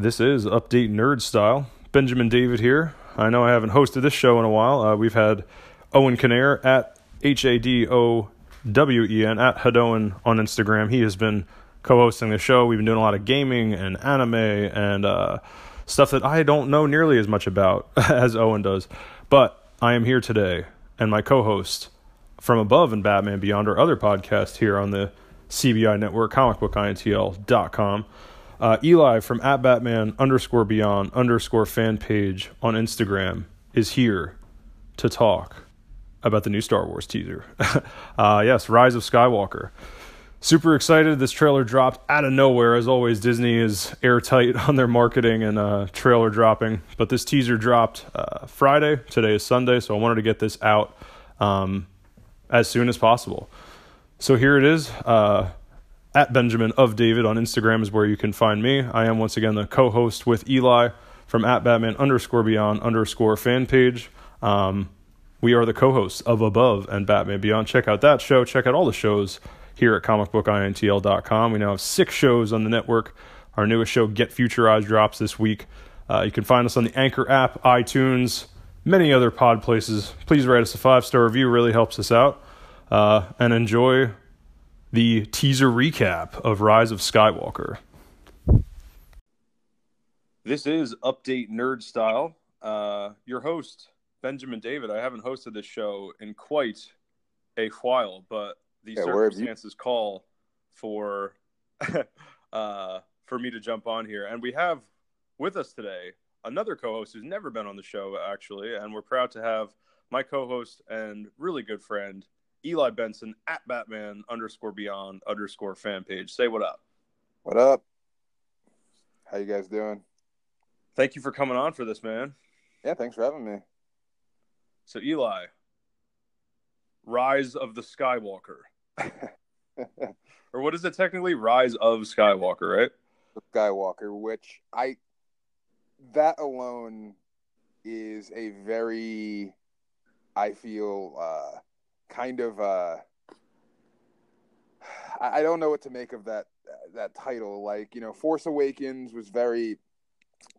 This is Update Nerd Style. Benjamin David here. I know I haven't hosted this show in a while. Uh, we've had Owen Kinnair at H A D O W E N at Hadoan on Instagram. He has been co hosting the show. We've been doing a lot of gaming and anime and uh, stuff that I don't know nearly as much about as Owen does. But I am here today, and my co host from above and Batman Beyond, our other podcast here on the CBI network, comicbookintl.com. Uh, Eli from at Batman underscore Beyond underscore fan page on Instagram is here to talk about the new Star Wars teaser. uh, yes, Rise of Skywalker. Super excited. This trailer dropped out of nowhere. As always, Disney is airtight on their marketing and uh, trailer dropping. But this teaser dropped uh, Friday. Today is Sunday, so I wanted to get this out um, as soon as possible. So here it is. Uh, at Benjamin of David on Instagram is where you can find me. I am once again the co-host with Eli from at Batman underscore Beyond underscore fan page. Um, we are the co-hosts of Above and Batman Beyond. Check out that show. Check out all the shows here at comicbookintl.com. We now have six shows on the network. Our newest show, Get Futurized, drops this week. Uh, you can find us on the Anchor app, iTunes, many other pod places. Please write us a five star review; really helps us out. Uh, and enjoy the teaser recap of Rise of Skywalker. This is Update Nerd Style. Uh, your host, Benjamin David. I haven't hosted this show in quite a while, but the yeah, circumstances call for uh, for me to jump on here. And we have with us today another co-host who's never been on the show, actually, and we're proud to have my co-host and really good friend, Eli Benson at Batman underscore Beyond underscore fan page. Say what up. What up? How you guys doing? Thank you for coming on for this, man. Yeah, thanks for having me. So Eli, Rise of the Skywalker. or what is it technically? Rise of Skywalker, right? Skywalker, which I that alone is a very I feel uh kind of uh I, don't know what to make of that that title. Like, you know, Force Awakens was very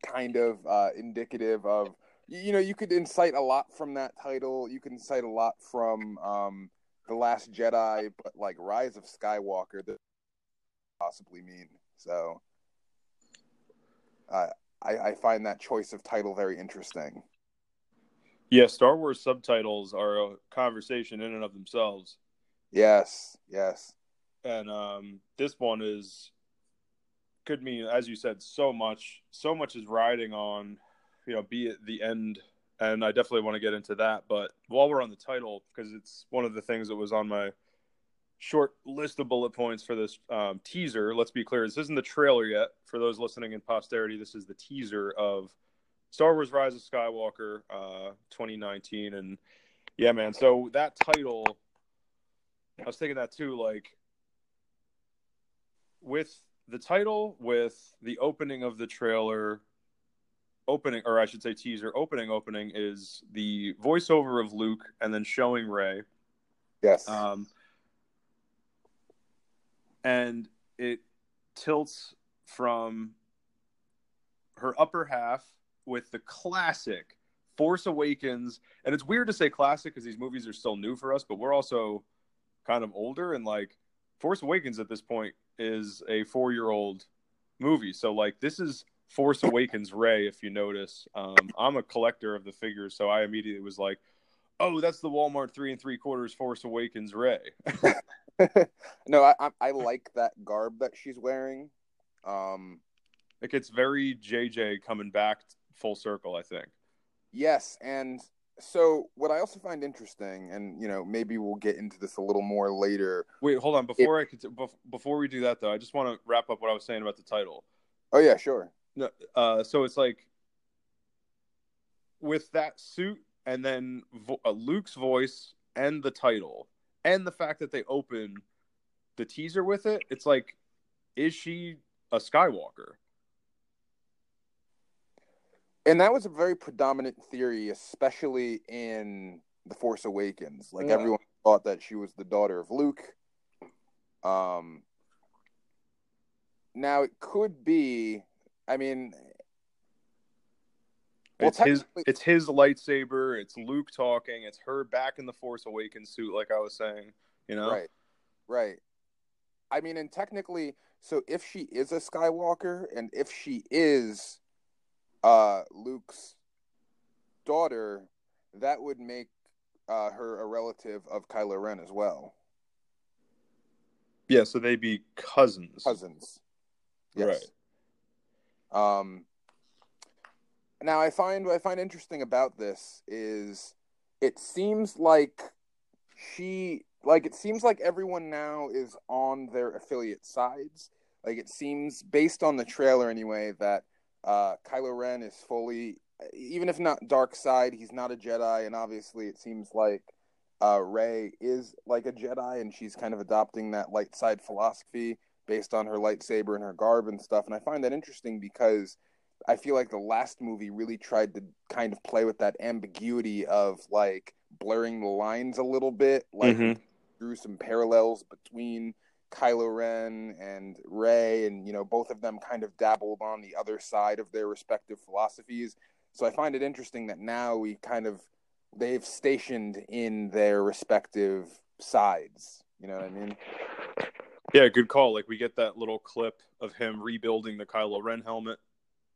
kind of uh indicative of you know, you could incite a lot from that title. You can incite a lot from um the Last Jedi, but like Rise of Skywalker, that possibly mean. So, uh, I I find that choice of title very interesting. Yeah, Star Wars subtitles are a conversation in and of themselves. Yes, yes. And um, this one is could mean, as you said, so much. So much is riding on, you know, be it the end. And I definitely want to get into that. But while we're on the title, because it's one of the things that was on my short list of bullet points for this um, teaser. Let's be clear: this isn't the trailer yet. For those listening in posterity, this is the teaser of Star Wars: Rise of Skywalker, uh, 2019, and yeah, man. So that title, I was thinking that too. Like with the title, with the opening of the trailer, opening, or I should say teaser, opening, opening is the voiceover of Luke, and then showing Rey. Yes. Um, and it tilts from her upper half with the classic Force Awakens, and it's weird to say classic because these movies are still new for us, but we're also kind of older, and like Force Awakens at this point is a four-year-old movie, so like this is Force Awakens Rey, If you notice, um, I'm a collector of the figures, so I immediately was like, "Oh, that's the Walmart three and three quarters Force Awakens Rey. no, I, I like that garb that she's wearing. Um, like it's very JJ coming back full circle, I think. Yes, and so what I also find interesting, and you know, maybe we'll get into this a little more later. Wait, hold on. Before it, I could, before we do that though, I just want to wrap up what I was saying about the title. Oh yeah, sure. No, uh, so it's like with that suit, and then vo- uh, Luke's voice, and the title, and the fact that they open the teaser with it. It's like, is she a Skywalker? And that was a very predominant theory, especially in The Force Awakens. Like yeah. everyone thought that she was the daughter of Luke. Um, now it could be I mean, well, it's his it's his lightsaber. It's Luke talking. It's her back in the Force Awakens suit, like I was saying. You know, right, right. I mean, and technically, so if she is a Skywalker, and if she is uh Luke's daughter, that would make uh, her a relative of Kylo Ren as well, yeah. So they'd be cousins. cousins. Yes. Um. Now, I find what I find interesting about this is it seems like she like it seems like everyone now is on their affiliate sides. Like it seems based on the trailer anyway that uh Kylo Ren is fully even if not dark side, he's not a Jedi and obviously it seems like uh Rey is like a Jedi and she's kind of adopting that light side philosophy based on her lightsaber and her garb and stuff and I find that interesting because I feel like the last movie really tried to kind of play with that ambiguity of like blurring the lines a little bit, like Mhm. drew some parallels between Kylo Ren and Rey, and you know both of them kind of dabbled on the other side of their respective philosophies. So I find it interesting that now we kind of they've stationed in their respective sides. You know what I mean? Yeah, good call. Like we get that little clip of him rebuilding the Kylo Ren helmet.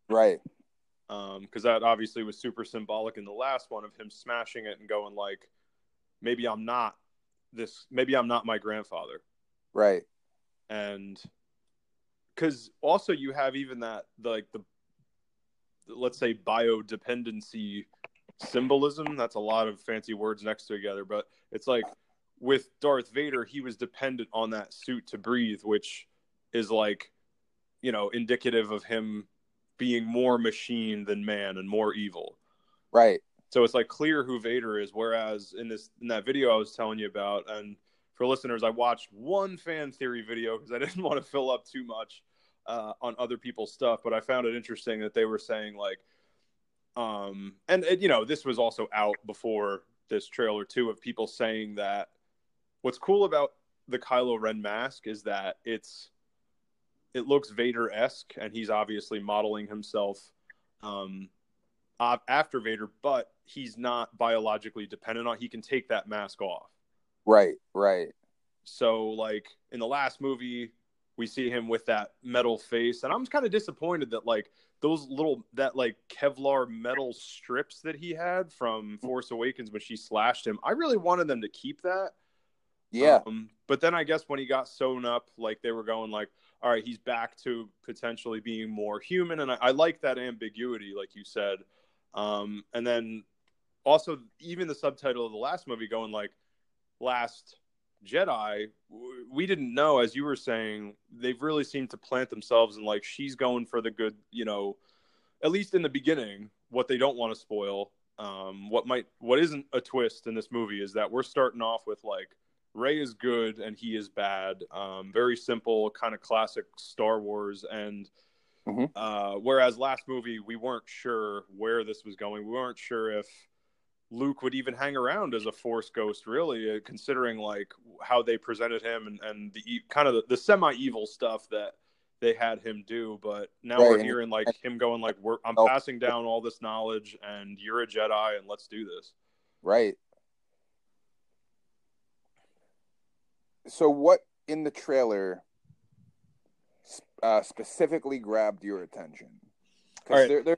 Right. Um, because that obviously was super symbolic in the last one of him smashing it and going like, maybe I'm not this. Maybe I'm not my grandfather. Right. and because also you have even that like the let's say biodependency symbolism that's a lot of fancy words next to together but it's like with darth vader he was dependent on that suit to breathe which is like you know indicative of him being more machine than man and more evil Right. so it's like clear who Vader is. Whereas in this in that video I was telling you about, and for listeners, I watched one fan theory video because I didn't want to fill up too much uh, on other people's stuff. But I found it interesting that they were saying like, um, and, and you know this was also out before this trailer too of people saying that what's cool about the Kylo Ren mask is that it's it looks Vader esque, and he's obviously modeling himself. Um, after Vader, but he's not biologically dependent on. He can take that mask off. Right. Right. So, like in the last movie, we see him with that metal face, and I'm kind of disappointed that like those little that like Kevlar metal strips that he had from Force Awakens when she slashed him. I really wanted them to keep that. Yeah. Um, but then I guess when he got sewn up, like they were going like, all right, he's back to potentially being more human, and I, I like that ambiguity, like you said. Um, and then also even the subtitle of the last movie going like last jedi we didn't know as you were saying they've really seemed to plant themselves in like she's going for the good you know at least in the beginning what they don't want to spoil. Um, what might what isn't a twist in this movie is that we're starting off with like rey is good and he is bad. Um, very simple kind of classic star wars. And Mhm. uh, whereas last movie we weren't sure where this was going. We weren't sure if Luke would even hang around as a Force ghost, really, uh, considering like how they presented him and, and the e- kind of the, the semi evil stuff that they had him do. But now Right, we're hearing like him going like, "We're I'm Oh. passing down all this knowledge, and you're a Jedi, and let's do this." Right. So, what in the trailer uh, specifically grabbed your attention? All right. Because there,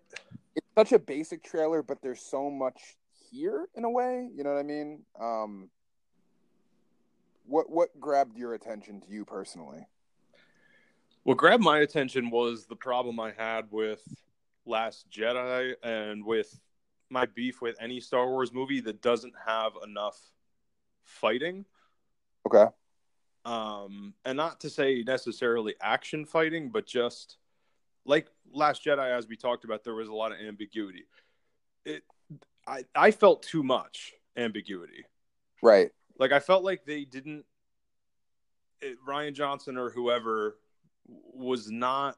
it's such a basic trailer, but there's so much here in a way. You know what I mean? Um, what what grabbed your attention to you personally? What grabbed my attention was the problem I had with Last Jedi and with my beef with any Star Wars movie that doesn't have enough fighting. Okay. um, and not to say necessarily action fighting, but just like Last Jedi, as we talked about, there was a lot of ambiguity. It, I, I felt too much ambiguity. Right. Like I felt like they didn't. It, Rian Johnson or whoever was not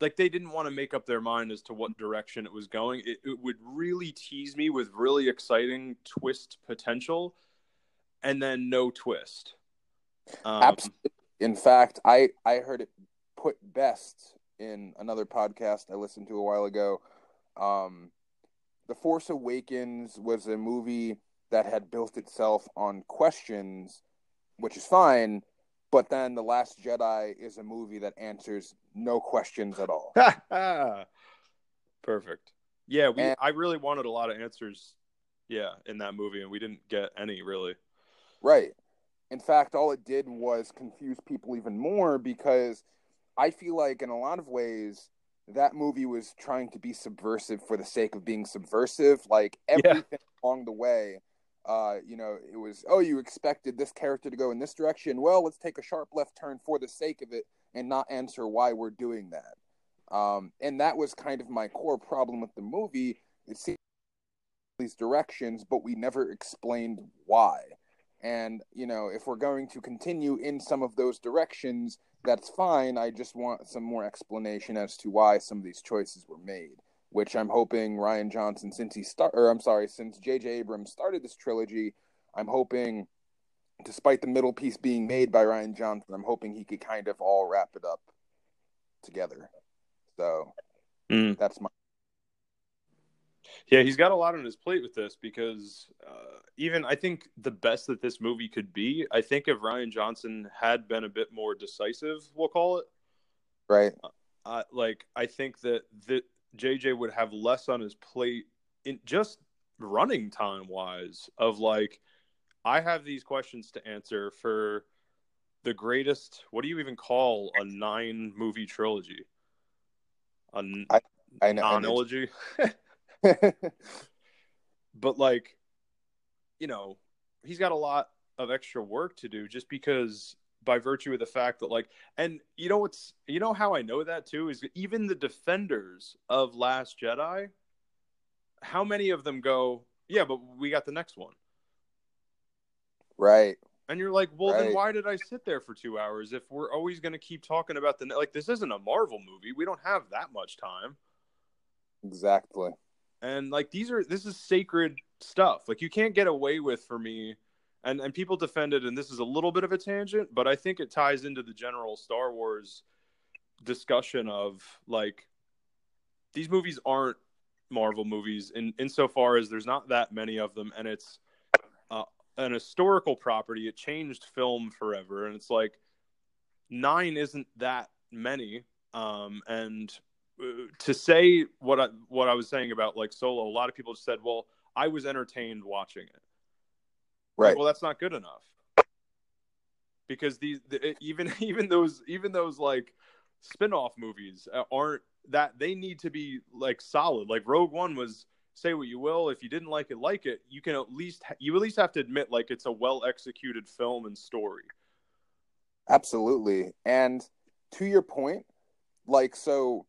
like they didn't want to make up their mind as to what direction it was going. It, it would really tease me with really exciting twist potential, and then no twist. Um, Absolutely. In fact, I I heard it put best in another podcast I listened to a while ago. Um, the Force Awakens was a movie that had built itself on questions, which is fine. But then The Last Jedi is a movie that answers no questions at all. Perfect. Yeah, we. And- I really wanted a lot of answers. Yeah, in that movie, and we didn't get any really. Right. In fact, all it did was confuse people even more because I feel like, in a lot of ways, that movie was trying to be subversive for the sake of being subversive. Like Yeah. everything along the way, uh, you know, it was, oh, you expected this character to go in this direction. Well, let's take a sharp left turn for the sake of it and not answer why we're doing that. Um, and that was kind of my core problem with the movie. It seemed these directions, but we never explained why. And, you know, if we're going to continue in some of those directions, that's fine. I just want some more explanation as to why some of these choices were made, which I'm hoping Rian Johnson, since he start, or I'm sorry, since J.J. Abrams started this trilogy, I'm hoping, despite the middle piece being made by Rian Johnson, I'm hoping he could kind of all wrap it up together. So Mm. that's my Yeah, he's got a lot on his plate with this because uh, even I think the best that this movie could be, I think if Rian Johnson had been a bit more decisive, we'll call it, right. uh, like I think that that JJ would have less on his plate in just running time wise of like I have these questions to answer for the greatest what do you even call a nine movie trilogy? A I- I know. non-ology? but like you know he's got a lot of extra work to do just because by virtue of the fact that like and you know what's you know how i know that too is even the defenders of last jedi how many of them go yeah but we got the next one right. and you're like well then why did i sit there for two hours if we're always going to keep talking about the like this isn't a marvel movie we don't have that much time Exactly. And like these are this is sacred stuff. Like you can't get away with for me and and people defend it and this is a little bit of a tangent but i think it ties into the general star wars discussion of like these movies aren't marvel movies in insofar as there's not that many of them and it's uh, an historical property. It changed film forever and it's like nine isn't that many um and to say what I what I was saying about like solo, a lot of people said, "Well, I was entertained watching it." Right. Well, that's not good enough because these the, even even those even those like spin-off movies uh, aren't that they need to be like solid. Like Rogue One was say what you will, if you didn't like it, like it. You can at least you at least have to admit like it's a well executed film and story. Absolutely. And to your point, like so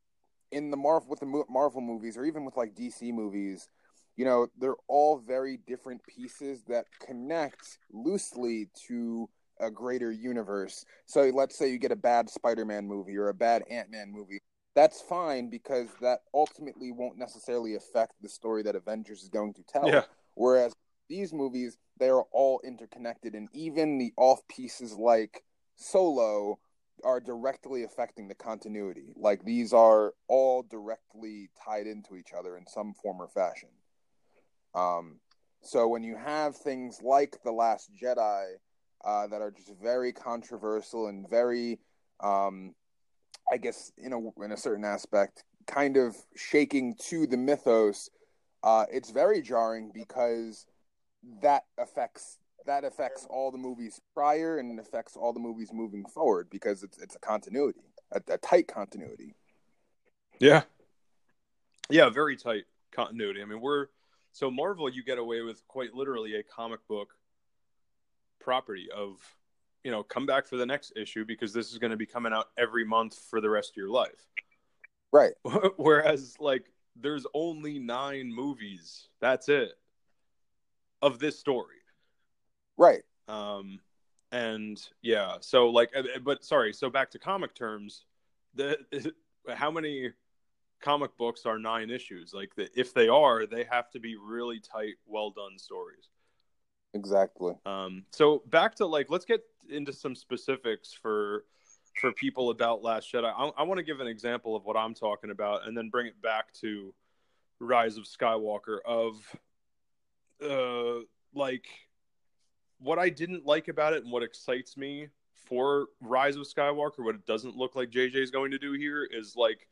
in the Marvel with the Marvel movies or even with like DC movies, you know, they're all very different pieces that connect loosely to a greater universe. So let's say you get a bad Spider-Man movie or a bad Ant-Man movie. That's fine because that ultimately won't necessarily affect the story that Avengers is going to tell. Yeah. Whereas these movies, they are all interconnected, and even the off pieces like Solo are directly affecting the continuity. Like these are all directly tied into each other in some form or fashion. Um, so when you have things like The Last Jedi uh, that are just very controversial and very, um, I guess, in a in a certain aspect, kind of shaking to the mythos, uh, it's very jarring because that affects that affects all the movies prior and affects all the movies moving forward because it's it's a continuity, a, a tight continuity. Yeah. Yeah, very tight continuity. I mean, we're so Marvel you get away with quite literally a comic book property of, you know, come back for the next issue because this is going to be coming out every month for the rest of your life. Right. Whereas like there's only 9 movies. That's it of this story. Right. Um, and yeah, so like, uh, but sorry, so back to comic terms, the how many comic books are nine issues? Like, the, if they are, they have to be really tight, well done stories. Exactly. Um, so back to like, let's get into some specifics for for people about Last Jedi. I, I want to give an example of what I'm talking about, and then bring it back to Rise of Skywalker. Of uh, like what I didn't like about it and what excites me for Rise of Skywalker, what it doesn't look like JJ is going to do here is like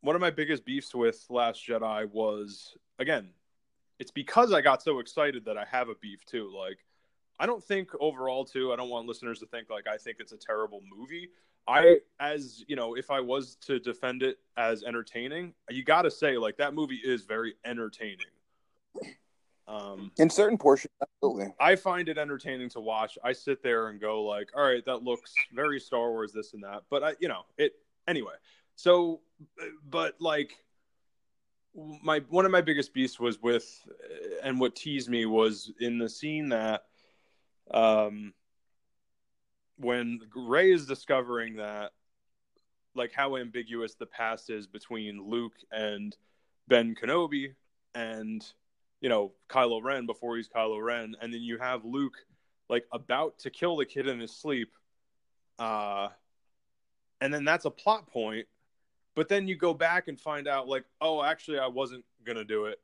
one of my biggest beefs with Last Jedi was again, it's because I got so excited that I have a beef too. Like I don't think overall too, I don't want listeners to think like I think it's a terrible movie. I as you know, if I was to defend it as entertaining, you got to say like that movie is very entertaining. Um, in certain portions, absolutely. I find it entertaining to watch. I sit there and go like, "All right, that looks very Star Wars, this and that." But I, you know, it anyway. So, but like, my one of my biggest beasts was with, and what teased me was in the scene that, um, when Rey is discovering that, like how ambiguous the past is between Luke and Ben Kenobi, and you know Kylo Ren before he's Kylo Ren, and then you have Luke like about to kill the kid in his sleep, uh, and then that's a plot point. But then you go back and find out like, oh, actually, I wasn't gonna do it.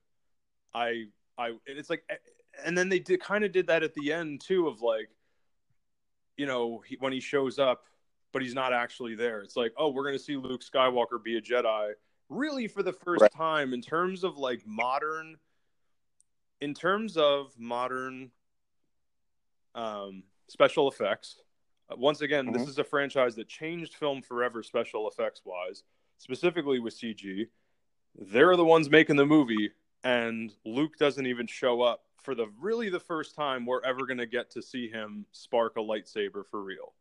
I, I, it's like, and then they did kind of did that at the end too of like, you know, he, when he shows up, but he's not actually there. It's like, oh, we're gonna see Luke Skywalker be a Jedi, really for the first right. time in terms of like modern in terms of modern um, special effects, uh, once again, mm-hmm. this is a franchise that changed film forever, special effects wise, specifically with CG. They're the ones making the movie, and Luke doesn't even show up for the really the first time we're ever going to get to see him spark a lightsaber for real.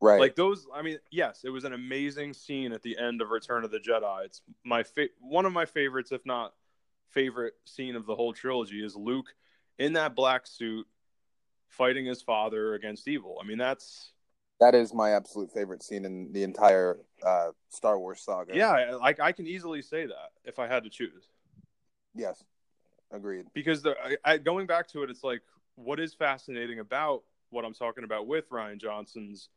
Right. Like those I mean, yes, it was an amazing scene at the end of Return of the Jedi. It's my fa- one of my favorites if not favorite scene of the whole trilogy is Luke in that black suit fighting his father against evil. I mean, that's that is my absolute favorite scene in the entire uh, Star Wars saga. Yeah, like I can easily say that if I had to choose. Yes, agreed. Because the, I, going back to it, it's like what is fascinating about what I'm talking about with Rian Johnson's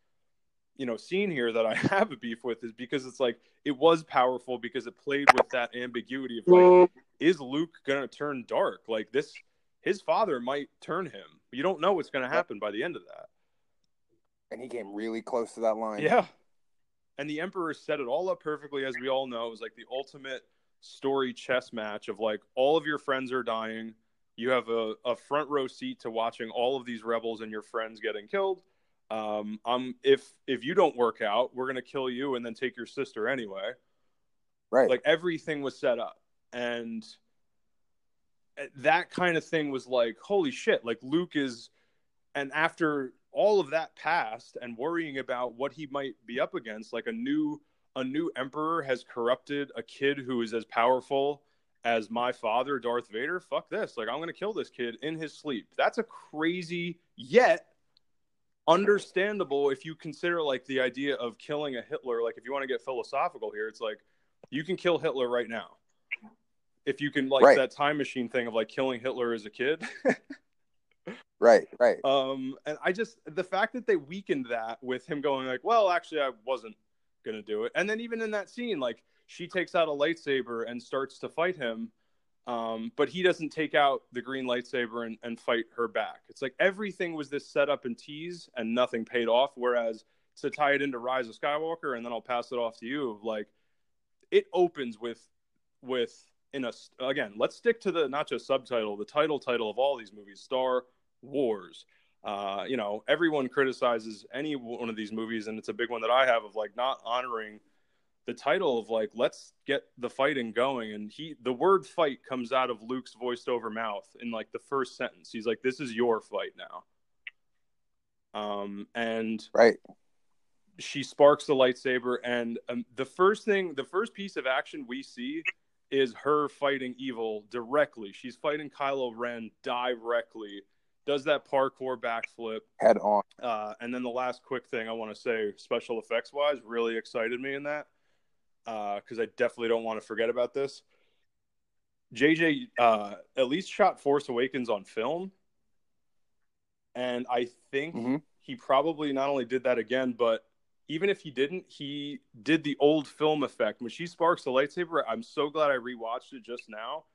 you know scene here that I have a beef with is because it's like it was powerful because it played with that ambiguity of like is Luke gonna turn dark? Like this his father might turn him. You don't know what's gonna happen by the end of that. And he came really close to that line. Yeah. And the emperor set it all up perfectly as we all know. It was like the ultimate story chess match of like all of your friends are dying. You have a, a front row seat to watching all of these rebels and your friends getting killed. Um, I'm if if you don't work out, we're gonna kill you and then take your sister anyway. Right. Like everything was set up, and uh, that kind of thing was like, holy shit! Like Luke is, and after all of that passed, and worrying about what he might be up against, like a new a new emperor has corrupted a kid who is as powerful as my father, Darth Vader. Fuck this! Like I'm gonna kill this kid in his sleep. That's a crazy yet understandable if you consider like the idea of killing a Hitler. Like if you want to get philosophical here, it's like you can kill Hitler right now. If you can like right. that time machine thing of like killing Hitler as a kid. right, right. Um, and I just the fact that they weakened that with him going like, well, actually, I wasn't gonna do it, and then even in that scene, like she takes out a lightsaber and starts to fight him um, but he doesn't take out the green lightsaber and, and fight her back. It's like everything was this setup and tease, and nothing paid off. Whereas to tie it into Rise of Skywalker, and then I'll pass it off to you. Like it opens with with in a again. Let's stick to the not just subtitle, the title title of all these movies: Star Wars. Uh, you know, everyone criticizes any one of these movies, and it's a big one that I have of like not honoring the title of like let's get the fighting going and he the word fight comes out of luke's voiced over mouth in like the first sentence he's like this is your fight now um and right she sparks the lightsaber and um, the first thing the first piece of action we see is her fighting evil directly she's fighting kylo ren directly does that parkour backflip head on uh, and then the last quick thing i want to say special effects wise really excited me in that because uh, I definitely don't want to forget about this. JJ uh, at least shot Force Awakens on film, and I think mm-hmm. he probably not only did that again, but even if he didn't, he did the old film effect. When she sparks the lightsaber, I'm so glad I rewatched it just now.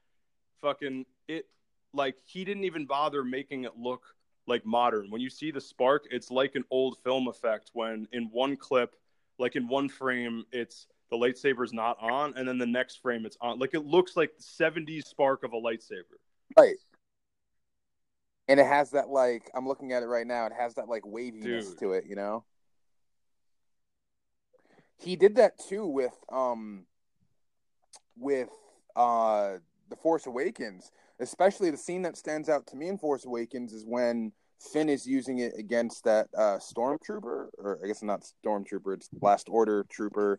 Fucking it like he didn't even bother making it look like modern. When you see the spark, it's like an old film effect when in one clip, like in one frame, it's the lightsaber's not on, and then the next frame it's on. Like it looks like the 70s spark of a lightsaber. Right. And it has that like I'm looking at it right now, it has that like waviness Dude. to it, you know? He did that too with um with uh The Force Awakens especially the scene that stands out to me in Force Awakens is when Finn is using it against that uh, stormtrooper, or I guess not stormtrooper, it's Last Order trooper.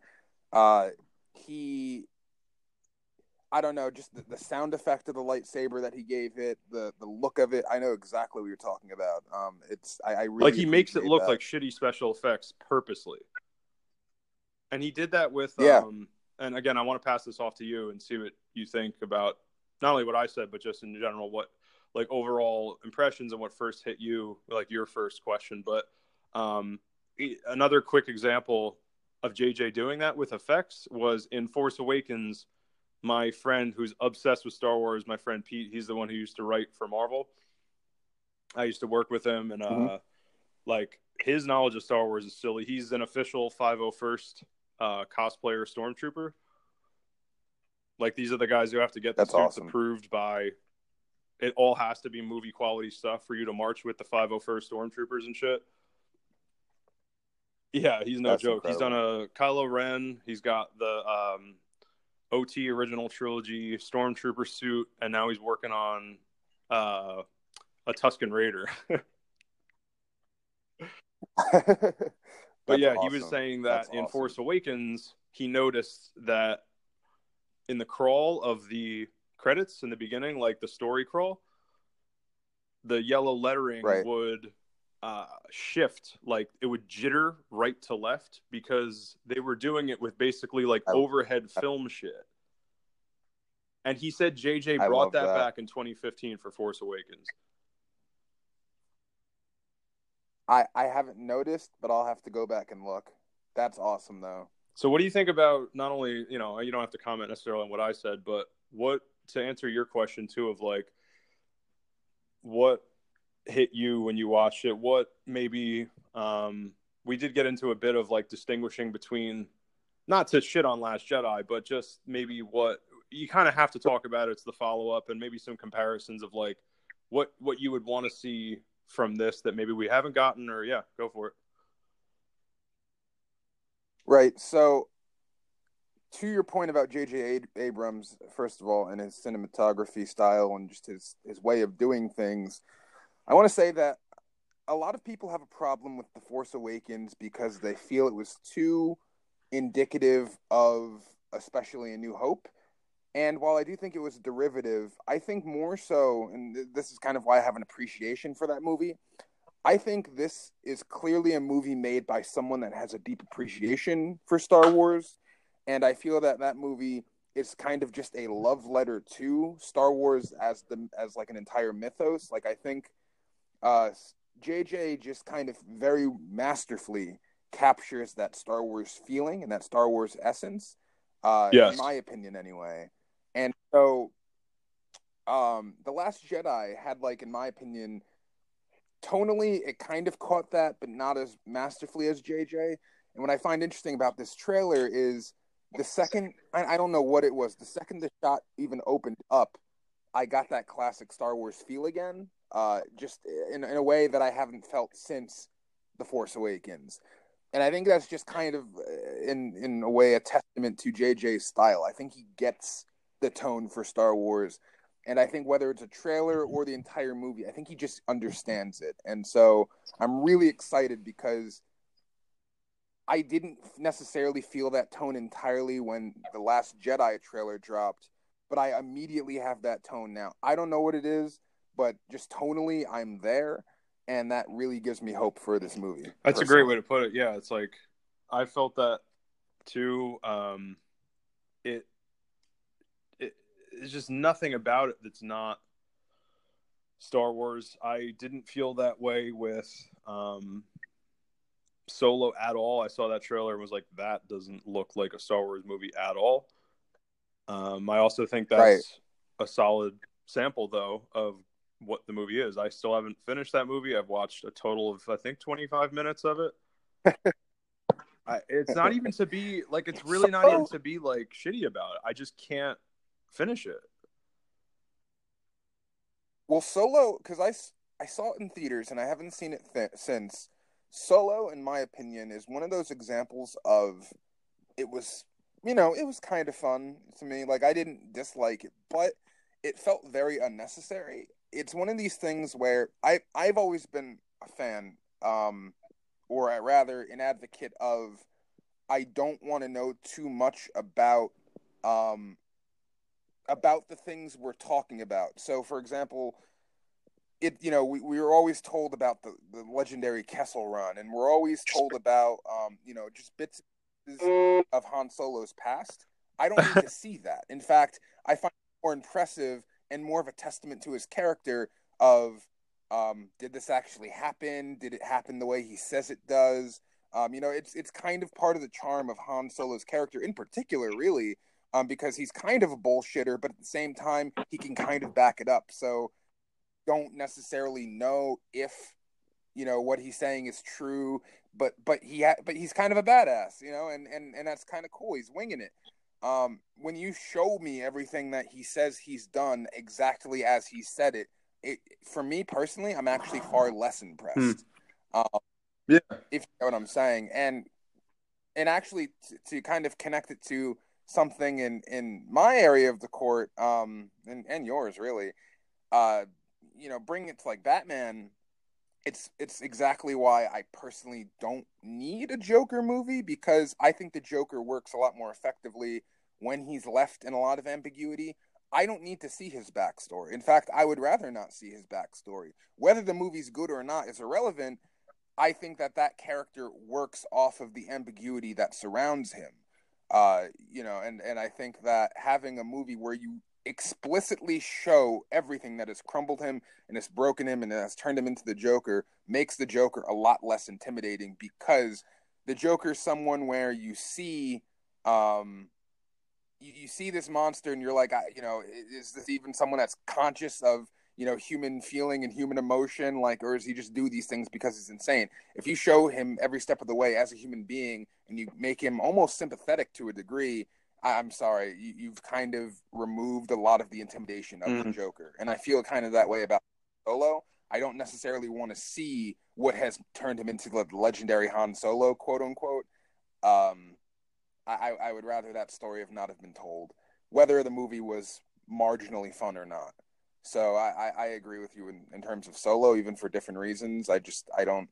Uh, he, I don't know, just the, the, sound effect of the lightsaber that he gave it, the the look of it. I know exactly what you're talking about. Um, it's I, I really like he makes it look that. like shitty special effects purposely, and he did that with yeah. Um, and again, I want to pass this off to you and see what you think about not only what I said, but just in general, what like overall impressions and what first hit you, like your first question. But um, another quick example of JJ doing that with effects was in Force Awakens. My friend who's obsessed with Star Wars, my friend Pete, he's the one who used to write for Marvel. I used to work with him, and uh, mm-hmm. like his knowledge of Star Wars is silly. He's an official 501st uh, cosplayer stormtrooper. Like these are the guys who have to get the That's suits awesome. approved by. It all has to be movie quality stuff for you to march with the 501st Stormtroopers and shit. Yeah, he's no That's joke. Incredible. He's done a Kylo Ren. He's got the um, OT original trilogy Stormtrooper suit, and now he's working on uh, a Tusken Raider. but yeah, awesome. he was saying that That's in awesome. Force Awakens, he noticed that in the crawl of the credits in the beginning, like the story crawl, the yellow lettering right. would uh, shift, like it would jitter right to left because they were doing it with basically like I, overhead I, film shit. And he said JJ brought that, that back in 2015 for Force Awakens. I I haven't noticed, but I'll have to go back and look. That's awesome though. So, what do you think about not only you know you don't have to comment necessarily on what I said, but what to answer your question too of like what hit you when you watched it? What maybe um, we did get into a bit of like distinguishing between not to shit on Last Jedi, but just maybe what you kind of have to talk about. It's the follow up and maybe some comparisons of like what what you would want to see from this that maybe we haven't gotten, or yeah, go for it. Right. So, to your point about J.J. Abrams, first of all, and his cinematography style and just his his way of doing things, I want to say that a lot of people have a problem with The Force Awakens because they feel it was too indicative of, especially A New Hope. And while I do think it was derivative, I think more so, and this is kind of why I have an appreciation for that movie. I think this is clearly a movie made by someone that has a deep appreciation for Star Wars, and I feel that that movie is kind of just a love letter to Star Wars as the as like an entire mythos. Like I think uh, JJ just kind of very masterfully captures that Star Wars feeling and that Star Wars essence. Uh, yes. in my opinion, anyway. And so, um, the Last Jedi had like, in my opinion tonally, it kind of caught that, but not as masterfully as JJ. And what I find interesting about this trailer is the second I, I, don't know what it was. The second the shot even opened up, I got that classic Star Wars feel again, uh, just in, in a way that I haven't felt since The Force Awakens. And I think that's just kind of, uh, in in a way, a testament to JJ's style. I think he gets the tone for Star Wars and I think whether it's a trailer or the entire movie, I think he just understands it. And so I'm really excited because I didn't necessarily feel that tone entirely when the last Jedi trailer dropped, but I immediately have that tone now. I don't know what it is, but just tonally, I'm there. And that really gives me hope for this movie. That's personally. a great way to put it. Yeah, it's like I felt that too. Um, it there's just nothing about it that's not Star Wars. I didn't feel that way with um, Solo at all. I saw that trailer and was like, that doesn't look like a Star Wars movie at all. Um, I also think that's right. a solid sample, though, of what the movie is. I still haven't finished that movie. I've watched a total of, I think, 25 minutes of it. I, it's not even to be like, it's really not even to be like shitty about it. I just can't finish it. Well, Solo, because I, I saw it in theaters and I haven't seen it th- since. Solo, in my opinion, is one of those examples of it was, you know, it was kind of fun to me. Like, I didn't dislike it, but it felt very unnecessary. It's one of these things where I, I've always been a fan, um, or I rather an advocate of I don't want to know too much about um, about the things we're talking about. So, for example, it you know we, we were always told about the, the legendary Kessel Run, and we're always told about um, you know just bits of Han Solo's past. I don't need to see that. In fact, I find it more impressive and more of a testament to his character of um, did this actually happen? Did it happen the way he says it does? Um, you know, it's it's kind of part of the charm of Han Solo's character, in particular, really, um, because he's kind of a bullshitter, but at the same time, he can kind of back it up. So, don't necessarily know if you know what he's saying is true, but but he ha- but he's kind of a badass, you know, and and and that's kind of cool. He's winging it. Um, when you show me everything that he says he's done exactly as he said it, it for me personally, I'm actually far less impressed. Hmm. Um, yeah, if you know what I'm saying, and and actually to, to kind of connect it to something in in my area of the court um and and yours really uh you know bring it to like batman it's it's exactly why i personally don't need a joker movie because i think the joker works a lot more effectively when he's left in a lot of ambiguity. I don't need to see his backstory. In fact i would rather not see his backstory. Whether the movie's good or not is irrelevant. I think that that character works off of the ambiguity that surrounds him uh, you know, and and I think that having a movie where you explicitly show everything that has crumbled him and has broken him and has turned him into the Joker makes the Joker a lot less intimidating because the Joker is someone where you see um you, you see this monster and you're like I, you know is this even someone that's conscious of you know human feeling and human emotion like or does he just do these things because he's insane? If you show him every step of the way as a human being and you make him almost sympathetic to a degree I, am sorry you, have kind of removed a lot of the intimidation of mm. the joker. And i feel kind of that way about solo. I don't necessarily want to see what has turned him into the legendary han solo quote unquote. Um, I, I would rather that story have not have been told whether the movie was marginally fun or not so I, I, I agree with you in, in terms of solo, even for different reasons. I just I don't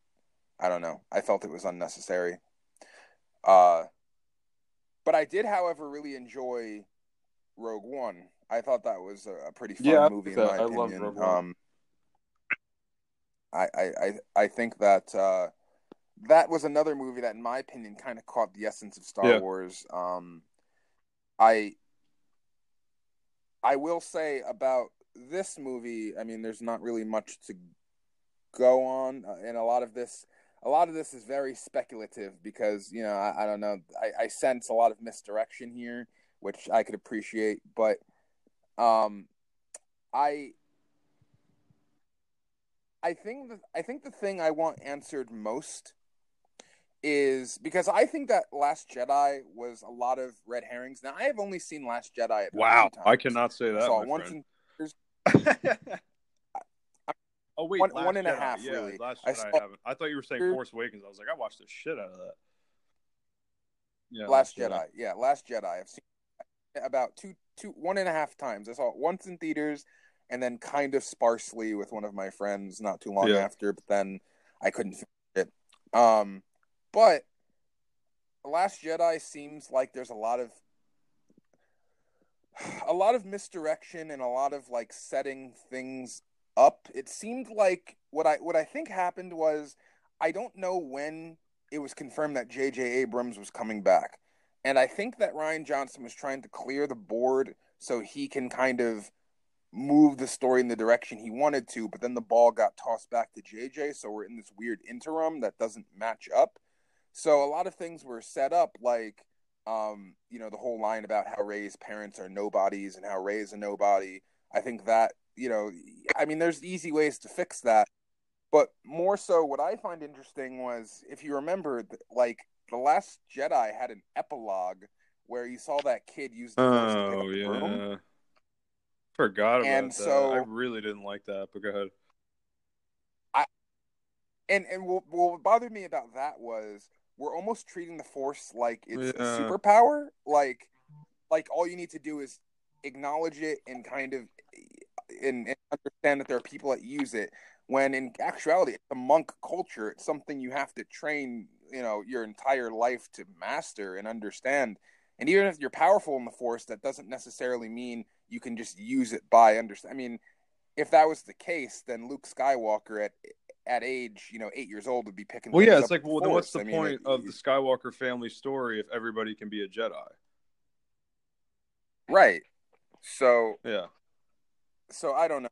I don't know. I felt it was unnecessary. Uh but I did, however, really enjoy Rogue One. I thought that was a, pretty fun yeah, movie in my I opinion. Um, I, I, I think that uh, that was another movie that, in my opinion, kind of caught the essence of Star yeah. Wars. Um, I I will say about this movie, I mean, there's not really much to go on, uh, and a lot of this, a lot of this is very speculative because you know, I, I don't know, I, I, sense a lot of misdirection here, which I could appreciate, but um, I. I think the, I think the thing I want answered most is because I think that Last Jedi was a lot of red herrings. Now I have only seen Last Jedi. wow, I cannot say that. I saw once friend. oh wait, one, one and Jedi. a half. Yeah, really. Last I, saw, I haven't. I thought you were saying Force Awakens. I was like, I watched the shit out of that. Yeah, Last, Jedi. Jedi. Yeah, Last Jedi. I've seen about two, two, one and a half times. I saw it once in theaters, and then kind of sparsely with one of my friends not too long yeah. after. But then I couldn't finish it. Um, but Last Jedi seems like there's a lot of a lot of misdirection and a lot of like setting things up. It seemed like what I what I think happened was I don't know when it was confirmed that J.J. Abrams was coming back, and I think that Rian Johnson was trying to clear the board so he can kind of move the story in the direction he wanted to. But then the ball got tossed back to J.J. So we're in this weird interim that doesn't match up. So a lot of things were set up like, um, you know, the whole line about how Rey's parents are nobodies and how Rey is a nobody. I think that, you know, I mean, there's easy ways to fix that. But more so, what I find interesting was if you remember, like, The Last Jedi had an epilogue where you saw that kid use the force to pick Oh up the broom. yeah. Forgot about And that. so- I really didn't like that, but go ahead. I, and and what, what bothered me about that was we're almost treating the force like it's a superpower. Like like all you need to do is acknowledge it and kind of and, and understand that there are people that use it. When in actuality, it's a monk culture. It's something you have to train, you know, your entire life to master and understand. And even if you're powerful in the force, that doesn't necessarily mean you can just use it by understand. I mean, if that was the case, then Luke Skywalker at at age, you know, eight years old would be picking. Well, yeah, it's like, well, then what's the. I mean, point it- of the Skywalker family story if everybody can be a Jedi? right? So, Yeah. so I don't know.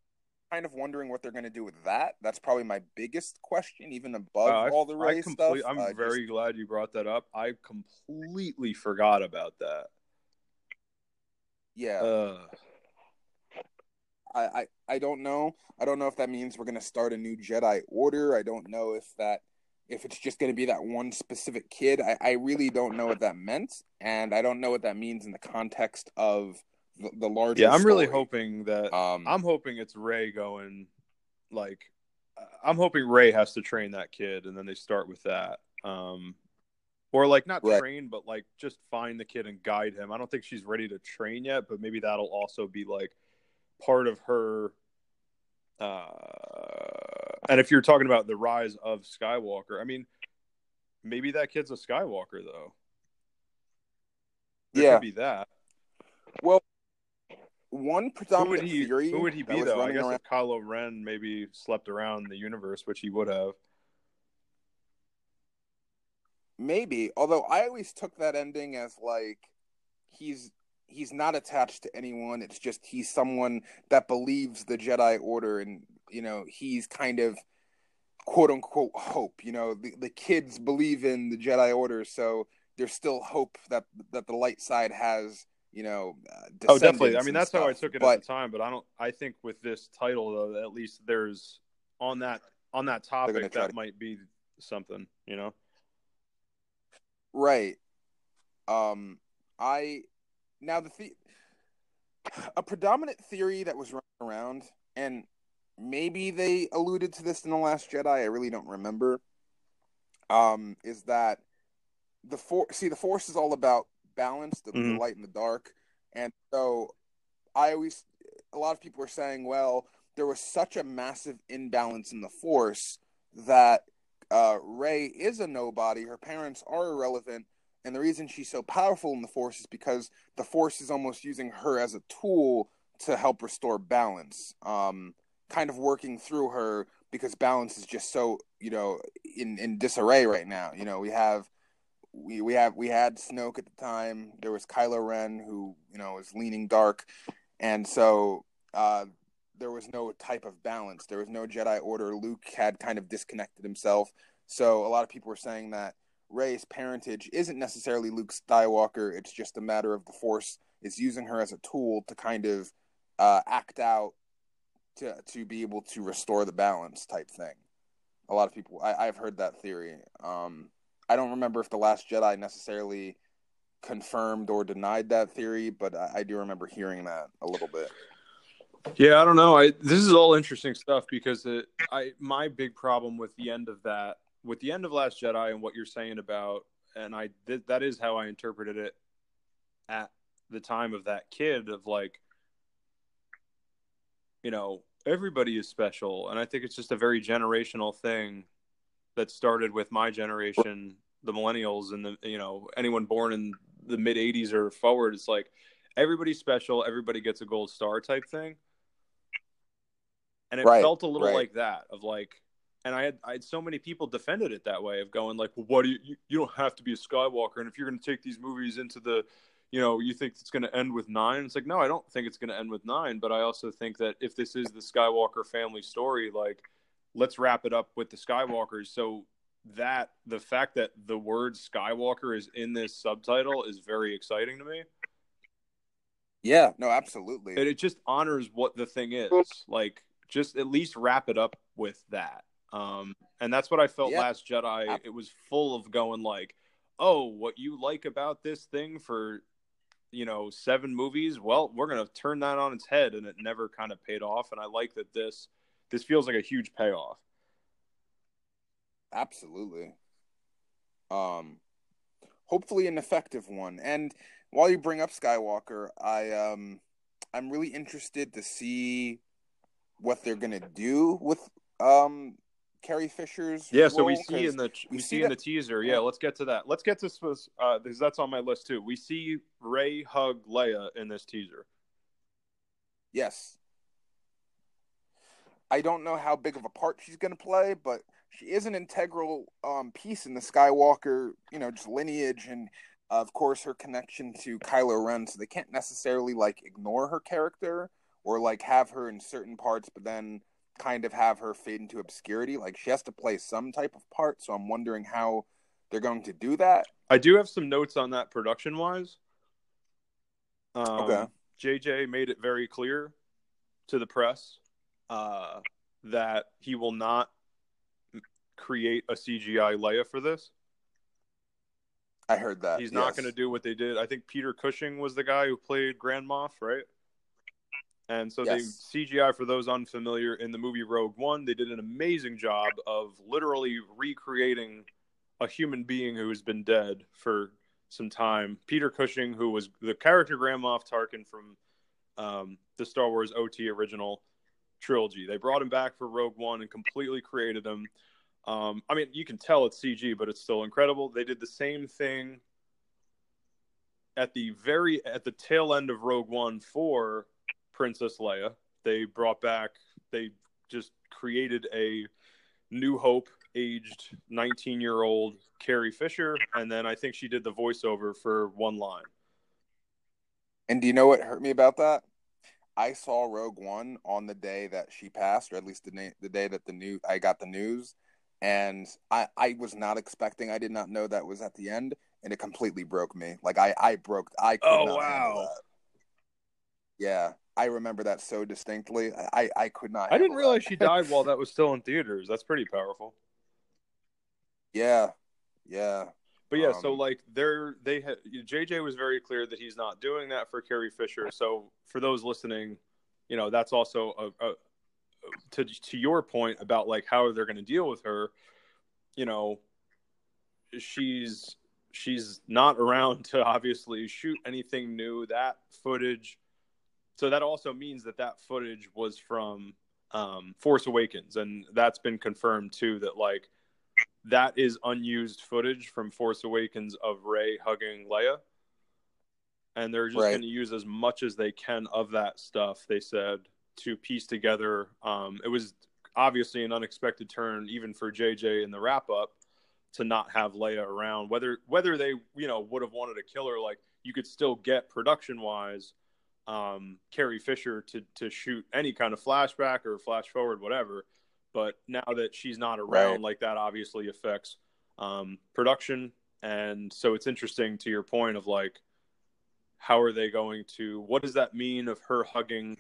Kind of wondering what they're going to do with that. That's probably my biggest question, even above Uh, all the Rey stuff. I'm Uh, just- very glad you brought that up. I completely forgot about that. yeah. Uh, I, I I don't know. I don't know if that means we're gonna start a new Jedi Order. I don't know if that if it's just gonna be that one specific kid. I, I really don't know what that meant, and I don't know what that means in the context of the, the larger. yeah, I'm really hoping that Um, I'm hoping it's Rey going like I'm hoping Rey has to train that kid and then they start with that. Um or like not Right. train but like just find the kid and guide him. I don't think she's ready to train yet, but maybe that'll also be like part of her uh and if you're talking about the rise of Skywalker, I mean maybe that kid's a Skywalker though. There Yeah. could be that. well, one Who would predominant he? theory Who would he be though? I guess around- if Kylo Ren maybe slept around the universe, which he would have. Maybe, although I always took that ending as like he's he's not attached to anyone. It's just he's someone that believes the Jedi Order, and you know he's kind of quote unquote hope. You know, the, the kids believe in the Jedi Order, so there's still hope that that the light side has. You know, uh, Oh, definitely. I mean, that's how I took it But at the time. But I don't. I think with this title though, at least there's on that on that topic that to- might be something. You know. Right. Um, I now the, the a predominant theory that was running around, and maybe they alluded to this in the Last Jedi. I really don't remember. Um, is that the force? See, the force is all about balance, the, the Mhm. light and the dark, and so I always a lot of people are saying, well, there was such a massive imbalance in the force that uh, Rey is a nobody. Her parents are irrelevant, and the reason she's so powerful in the Force is because the Force is almost using her as a tool to help restore balance. Um, kind of working through her because balance is just so you know in in disarray right now. You know, we have. We, we have we had Snoke at the time. There was Kylo Ren who you know was leaning dark, and so uh, there was no type of balance. There was no Jedi Order. Luke had kind of disconnected himself. So a lot of people were saying that Rey's parentage isn't necessarily Luke Skywalker. It's just a matter of the Force is using her as a tool to kind of uh, act out to to be able to restore the balance type thing. A lot of people, I, I've heard that theory. Um, I don't remember if the Last Jedi necessarily confirmed or denied that theory, but I, I do remember hearing that a little bit. Yeah, I don't know. I this is all interesting stuff because it, I my big problem with the end of that, with the end of Last Jedi and what you're saying about, and I th- that is how I interpreted it at the time of that kid of like, you know, everybody is special, and I think it's just a very generational thing that started with my generation, the millennials, and the you know anyone born in the mid '80s or forward. It's like everybody's special, everybody gets a gold star type thing and it Right, felt a little right. like that of like and i had i had so many people defended it that way of going like well what do you you, you don't have to be a skywalker and if you're going to take these movies into the you know you think it's going to end with nine it's like no i don't think it's going to end with nine but i also think that if this is the skywalker family story like let's wrap it up with the skywalkers so that the fact that the word Skywalker is in this subtitle is very exciting to me. Yeah, no, absolutely. And it just honors what the thing is. Like, just at least wrap it up with that. Um, and that's what I felt Yeah. Last Jedi. It was full of going like, "Oh, what you like about this thing for, you know, seven movies? Well, we're gonna turn that on its head," and it never kind of paid off. And I like that this this feels like a huge payoff. Absolutely. Um, hopefully an effective one. And while you bring up Skywalker, I um, I'm really interested to see what they're gonna do with um Carrie Fisher's. Yeah, so we see in the we, see, see in the teaser. Yeah, let's get to that. Let's get to this uh, because that's on my list too. We see Rey hug Leia in this teaser. Yes. I don't know how big of a part she's going to play, but she is an integral um, piece in the Skywalker, you know, just lineage and of course her connection to Kylo Ren. So they can't necessarily like ignore her character or like have her in certain parts, but then kind of have her fade into obscurity. Like she has to play some type of part. So I'm wondering how they're going to do that. I do have some notes on that production wise. Um, Okay. JJ made it very clear to the press uh, that he will not create a CGI Leia for this. I heard that. He's not going to do what they did. I think Peter Cushing was the guy who played Grand Moff, right? And so Yes. they CGI for those unfamiliar in the movie Rogue One, they did an amazing job of literally recreating a human being who has been dead for some time. Peter Cushing, who was the character Grand Moff Tarkin from um, the Star Wars OT original trilogy. They brought him back for Rogue One and completely created him. Um, I mean, you can tell it's CG, but it's still incredible. They did the same thing at the very at the tail end of Rogue One for Princess Leia. They brought back. They just created a New Hope aged 19 year old Carrie Fisher, and then I think she did the voiceover for one line. And do you know what hurt me about that? I saw Rogue One on the day that she passed, or at least the na- the day that the new I got the news, and I I was not expecting. I did not know that was at the end, and it completely broke me. Like I I broke. I could Oh, wow. Yeah, I remember that so distinctly. I I could not. I didn't realize that. she died while that was still in theaters. That's pretty powerful. yeah, yeah, But yeah, so Um, like they're they had JJ was very clear that he's not doing that for Carrie Fisher. So for those listening, you know that's also a, a to to your point about like how they're going to deal with her. You know, she's she's not around to obviously shoot anything new. That footage, so that also means that that footage was from um, Force Awakens, and that's been confirmed too. That like that is unused footage from Force Awakens of Rey hugging Leia. And they're just Right. going to use as much as they can of that stuff, they said, to piece together. Um, it was obviously an unexpected turn, even for JJ in the wrap up, to not have Leia around. Whether whether they you know would have wanted to kill her, like you could still get production wise, um, Carrie Fisher to to shoot any kind of flashback or flash forward, whatever. But now that she's not around, Right. like that obviously affects um, production, and so it's interesting to your point of like, how are they going to? What does that mean of her hugging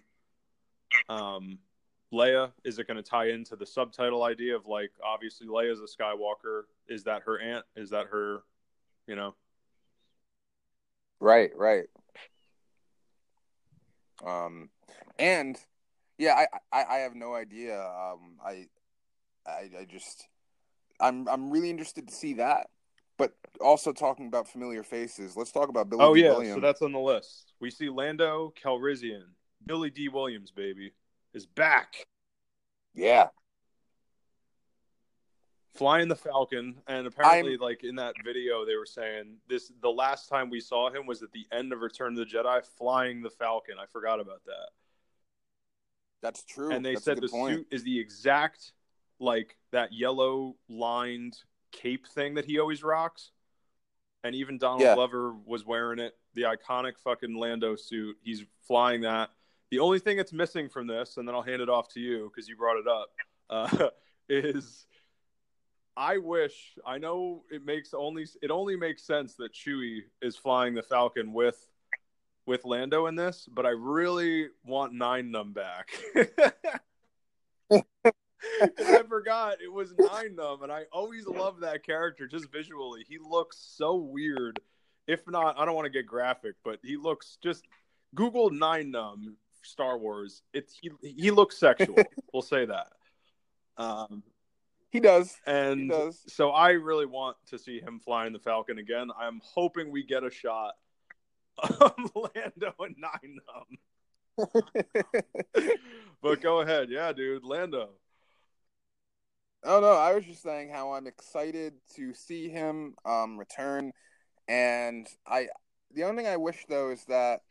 um, Leia? Is it going to tie into the subtitle idea of like, obviously Leia's a Skywalker? Is that her aunt? Is that her? You know, right, right. Um, and yeah, I, I, I have no idea. Um, I, I, I just, I'm, I'm really interested to see that. But also talking about familiar faces, let's talk about Billy Oh Dee yeah, Williams. so that's on the list. We see Lando Calrissian, Billy Dee Williams, baby, is back yeah, flying the Falcon, and apparently, like in that video, they were saying this. The last time we saw him was at the end of Return of the Jedi, flying the Falcon. I forgot about that. that's true. and they That's said the point. suit is the exact like that yellow lined cape thing that he always rocks. And even Donald Yeah. Glover was wearing it, the iconic fucking Lando suit. He's flying that. The only thing that's missing from this, and then I'll hand it off to you because you brought it up, uh, is I wish I know it makes only it only makes sense that Chewie is flying the Falcon with with Lando in this, but I really want Nien Nunb back. I forgot it was Nien Nunb, and I always love that character just visually. He looks so weird. If not, I don't want to get graphic, but he looks just Google Nien Nunb Star Wars. It's he he looks sexual. we'll say that. Um, he does. And he does. so I really want to see him flying the Falcon again. I'm hoping we get a shot of Lando and Nien Nunb. but go ahead. Yeah, dude. Lando. Oh no, I was just saying how I'm excited to see him um, return, and I. The only thing I wish though is that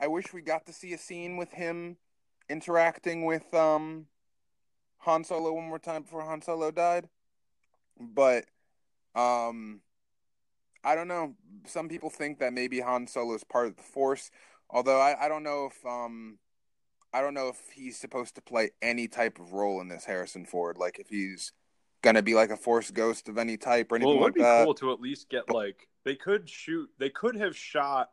I wish we got to see a scene with him interacting with um, Han Solo one more time before Han Solo died, but um, I don't know. Some people think that maybe Han Solo is part of the Force, although I, I don't know if um I don't know if he's supposed to play any type of role in this Harrison Ford. Like if he's gonna be like a Force ghost of any type or anything well, it would like be that. cool to at least get like they could shoot. They could have shot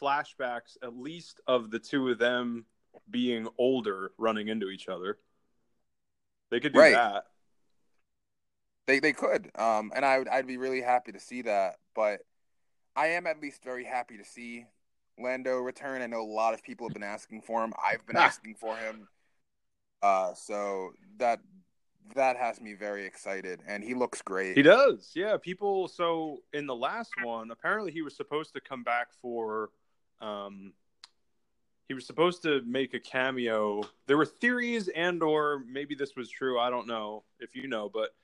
flashbacks at least of the two of them being older, running into each other. They could do Right. that. They they could. Um and I would I'd be really happy to see that, but I am at least very happy to see Lando return. I know a lot of people have been asking for him. I've been Ah. asking for him. Uh so that that has me very excited and he looks great. He does. Yeah, people so in the last one, apparently he was supposed to come back for um he was supposed to make a cameo. There were theories and or maybe this was true, I don't know if you know, but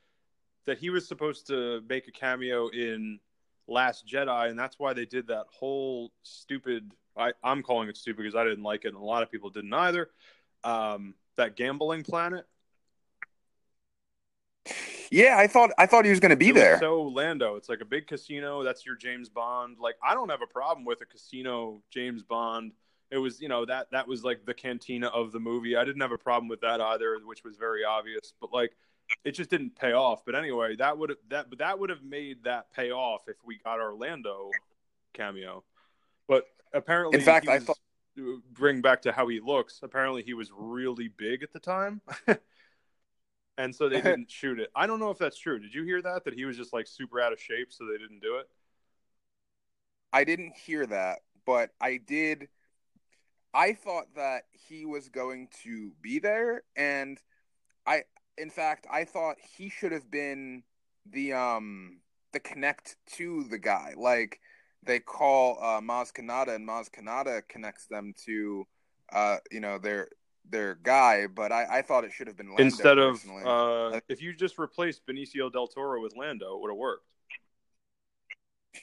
that he was supposed to make a cameo in Last Jedi and that's why they did that whole stupid I, I'm calling it stupid because I didn't like it and a lot of people didn't either. Um that gambling planet. Yeah, I thought I thought he was going to be It there. so Lando, it's like a big casino. That's your James Bond. Like I don't have a problem with a casino James Bond. It was you know that that was like the cantina of the movie. I didn't have a problem with that either, which was very obvious. But like it just didn't pay off. But anyway, that would have that but that would have made that pay off if we got Orlando cameo. But apparently, In fact, he I thought- bring back to how he looks. Apparently, he was really big at the time. And so they didn't shoot it. I don't know if that's true. Did you hear that? That he was just like super out of shape, so they didn't do it. I didn't hear that, but I did. I thought that he was going to be there, and I, in fact, I thought he should have been the um the connect to the guy. Like they call uh, Maz Kanata, and Maz Kanata connects them to, uh, you know, their their guy. But I, I thought it should have been Lando, Instead of uh, if you just replaced Benicio del Toro with Lando, it would have worked.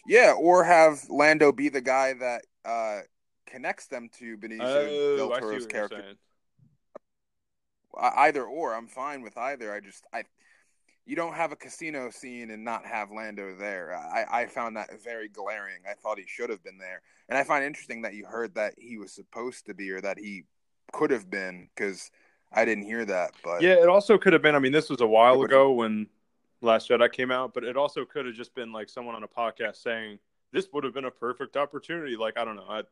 yeah, or have Lando be the guy that uh connects them to Benicio Oh, del Toro's character. you're saying. I- either or i'm fine with either i just i you don't have a casino scene and not have lando there i i found that very glaring i thought he should have been there and i find interesting that you heard that he was supposed to be or that he could have been because i didn't hear that but Yeah, it also could have been. I mean, this was a while ago when Last Jedi came out, but it also could have just been like someone on a podcast saying this would have been a perfect opportunity. Like I don't know. I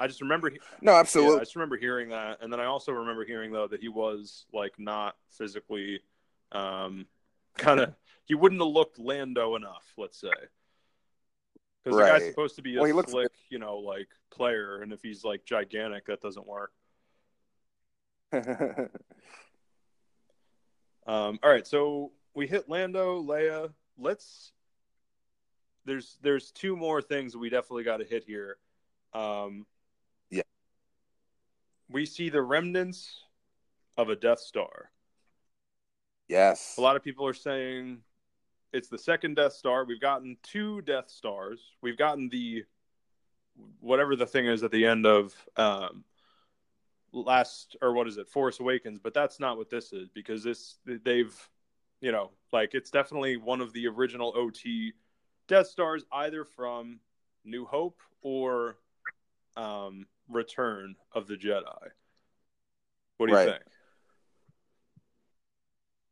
I just remember no Yeah, I just remember hearing that, and then I also remember hearing though that he was like not physically, um, kind of he wouldn't have looked Lando enough, let's say, because the guy's supposed to be a Well, he looks- slick, you know, like player, and if he's like gigantic, that doesn't work. Um, all right, so we hit Lando, Leia. Let's. There's there's two more things we definitely got to hit here. Um. We see the remnants of a Death Star. yes A lot of people are saying it's the second Death Star. We've gotten two Death Stars. We've gotten the whatever the thing is at the end of um, last or what is it, Force Awakens. But that's not what this is because this they've you know like it's definitely one of the original OT Death Stars, either from New Hope or um, Return of the Jedi. What do you Right. think?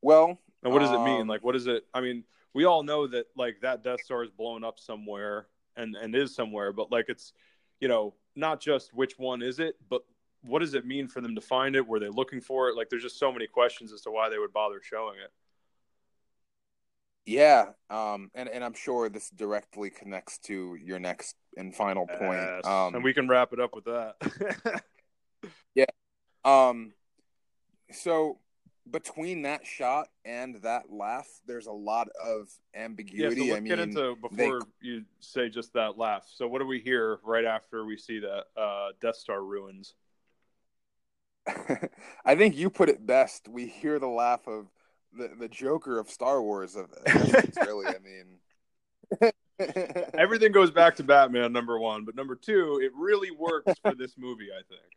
Well, And what does it mean? Um, Like, what is it? I mean, we all know that like that Death Star is blown up somewhere and and is somewhere, but like it's you know not just which one is it, but what does it mean for them to find it? Were they looking for it? Like, there's just so many questions as to why they would bother showing it. Yeah, um, and and I'm sure this directly connects to your next and final point. Yes. Um, and we can wrap it up with that. Yeah, um, so between that shot and that laugh, there's a lot of yeah, so ambiguity. let's I mean, get into they- before you say just that laugh. So, what do we hear right after we see that uh, Death Star ruins? I think you put it best. We hear the laugh of the the Joker of Star Wars. Of really, I mean, Everything goes back to Batman, number one, but number two, it really works for this movie. I think.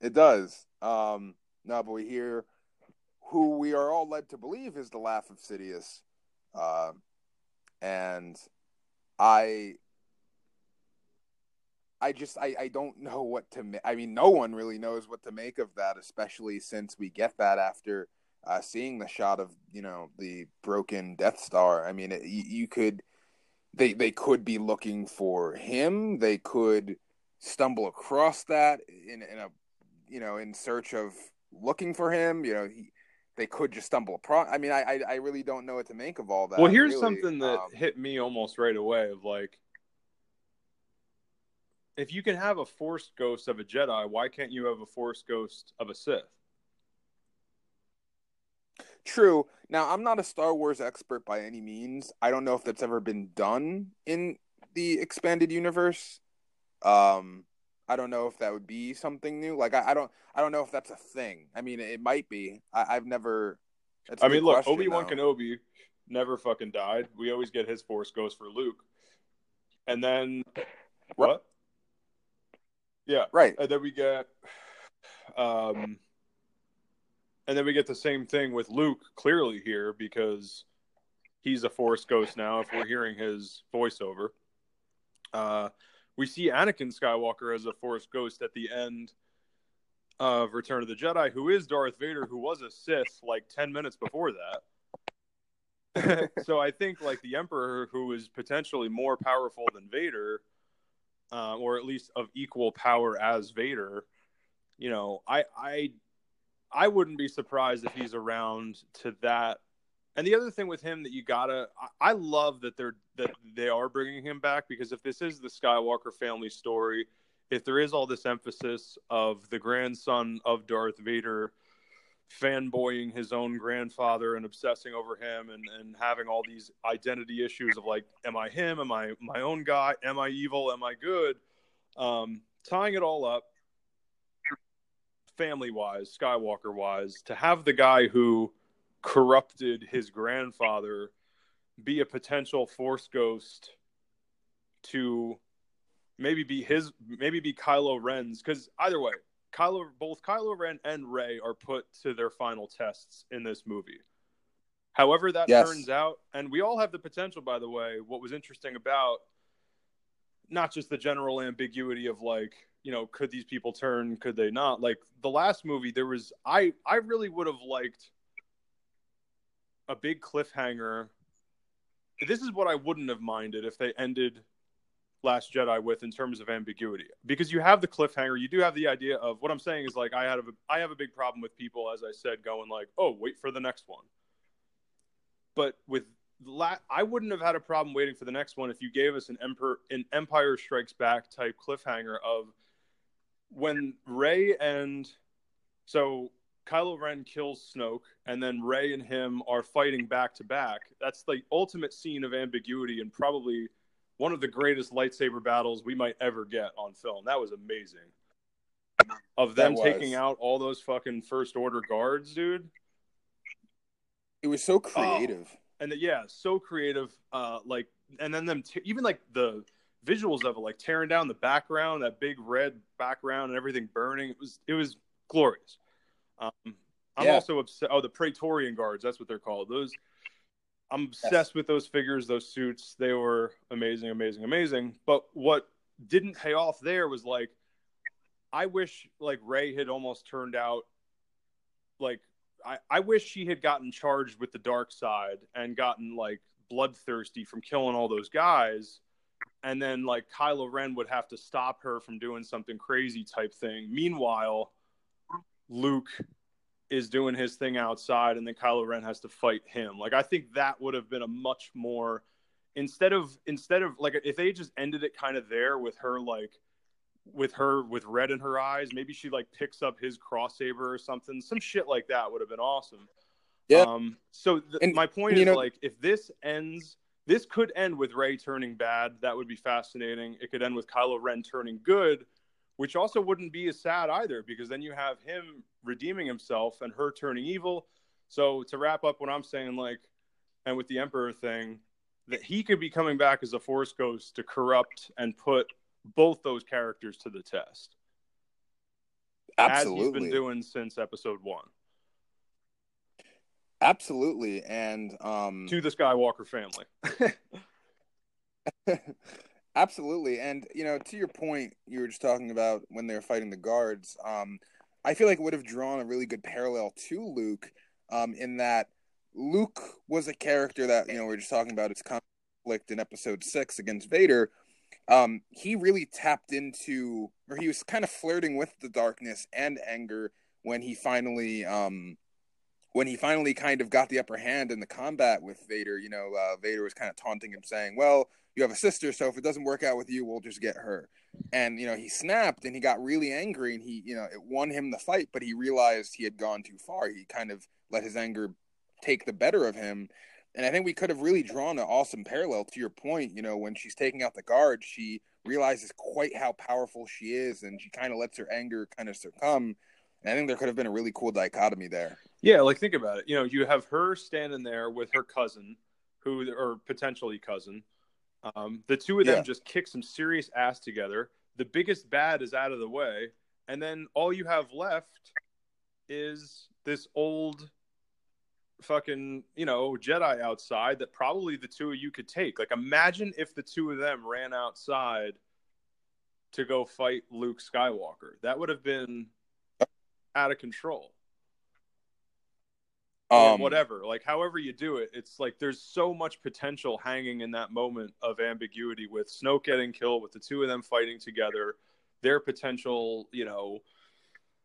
It does. Um, no, but we hear who we are all led to believe is the laugh of Sidious, uh, and I, I just I, I don't know what to. Ma- I mean, no one really knows what to make of that, especially since we get that after uh, seeing the shot of you know the broken Death Star. I mean, it, you, you could they they could be looking for him. They could stumble across that in in a you know in search of looking for him. You know, he, they could just stumble across. I mean, I, I I really don't know what to make of all that. well, here's really. something that Um, hit me almost right away. Of like, if you can have a Force ghost of a Jedi, why can't you have a Force ghost of a Sith? True. Now, I'm not a Star Wars expert by any means. I don't know if that's ever been done in the expanded universe. Um, I don't know if that would be something new. Like, I, I don't, I don't know if that's a thing. I mean, it might be. I, I've never. I mean, look, Obi Wan. Kenobi never fucking died. We always get his Force ghost for Luke, and then what? Yeah, Right. and then we get, um, and then we get the same thing with Luke clearly here because he's a Force ghost now. If we're hearing his voiceover, uh, we see Anakin Skywalker as a Force ghost at the end of Return of the Jedi, who is Darth Vader, who was a Sith like ten minutes before that. so I think like the Emperor, who is potentially more powerful than Vader, uh, or at least of equal power as Vader, you know, I I I wouldn't be surprised if he's around to that. And the other thing with him that you gotta, I, love that they're that they are bringing him back because if this is the Skywalker family story, if there is all this emphasis of the grandson of Darth Vader fanboying his own grandfather and obsessing over him and, and having all these identity issues of like, am I him? Am I my own guy? Am I evil? Am I good? Um, tying it all up, family wise, Skywalker wise, to have the guy who corrupted his grandfather be a potential force ghost to maybe be his maybe be Kylo Ren's because either way, Kylo both Kylo Ren and Rey are put to their final tests in this movie. However that Yes. turns out, and we all have the potential, by the way, what was interesting about not just the general ambiguity of like, you know, could these people turn, could they not? Like the last movie, there was I I really would have liked a big cliffhanger. This is what I wouldn't have minded if they ended Last Jedi with in terms of ambiguity, because you have the cliffhanger. You do have the idea of what I'm saying is like I have a I have a big problem with people, as I said, going like, oh, wait for the next one. But with la- I wouldn't have had a problem waiting for the next one if you gave us an Emperor an Empire Strikes Back type cliffhanger of when Rey and so Kylo Ren kills Snoke, and then Rey and him are fighting back to back. That's the ultimate scene of ambiguity, and probably one of the greatest lightsaber battles we might ever get on film. That was amazing. Of them taking out all those fucking First Order guards, dude. It was so creative. and the, yeah, so creative. Uh, like, and then them t- even like the visuals of it, like tearing down the background, that big red background, and everything burning. It was it was glorious. Um, I'm Yeah. also obsessed. Oh, the Praetorian guards. That's what they're called. Those. I'm obsessed with those figures, those suits. They were amazing, amazing, amazing. But what didn't pay off there was like, I wish like Rey had almost turned out like I, I wish she had gotten charged with the dark side and gotten like bloodthirsty from killing all those guys and then like Kylo Ren would have to stop her from doing something crazy type thing. Meanwhile, Luke is doing his thing outside and then Kylo Ren has to fight him. Like I think that would have been a much more instead of instead of like if they just ended it kind of there with her like with her with red in her eyes, maybe she like picks up his cross saber or something. Some shit like that would have been awesome. Yeah. Um so th- And- my point is know- like if this ends this could end with Rey turning bad. That would be fascinating. It could end with Kylo Ren turning good, which also wouldn't be as sad either, because then you have him redeeming himself and her turning evil. So to wrap up what I'm saying, like, and with the Emperor thing, that he could be coming back as a Force Ghost to corrupt and put both those characters to the test, as he's Absolutely. been doing since Episode One Absolutely. And um to the Skywalker family. Absolutely. And you know, to your point, you were just talking about when they were fighting the guards. Um, I feel like it would have drawn a really good parallel to Luke, um, in that Luke was a character that, you know, we are just talking about its conflict in episode six against Vader. Um, he really tapped into or he was kind of flirting with the darkness and anger when he finally um when he finally kind of got the upper hand in the combat with Vader, you know, uh, Vader was kind of taunting him, saying, "Well, you have a sister, so if it doesn't work out with you, we'll just get her." And you know, he snapped and he got really angry, and he, you know, it won him the fight, but he realized he had gone too far. He kind of let his anger take the better of him, and I think we could have really drawn an awesome parallel to your point. You know, when she's taking out the guard, she realizes quite how powerful she is, and she kind of lets her anger kind of succumb. And I think there could have been a really cool dichotomy there. Yeah, like think about it. You know, you have her standing there with her cousin, who or potentially cousin. Um, the two of them Yeah. just kick some serious ass together. The biggest bad is out of the way, and then all you have left is this old fucking you know Jedi outside that probably the two of you could take. Like imagine if the two of them ran outside to go fight Luke Skywalker. That would have been out of control Um, whatever. Like, however you do it, it's like there's so much potential hanging in that moment of ambiguity with Snoke getting killed, with the two of them fighting together, their potential, you know,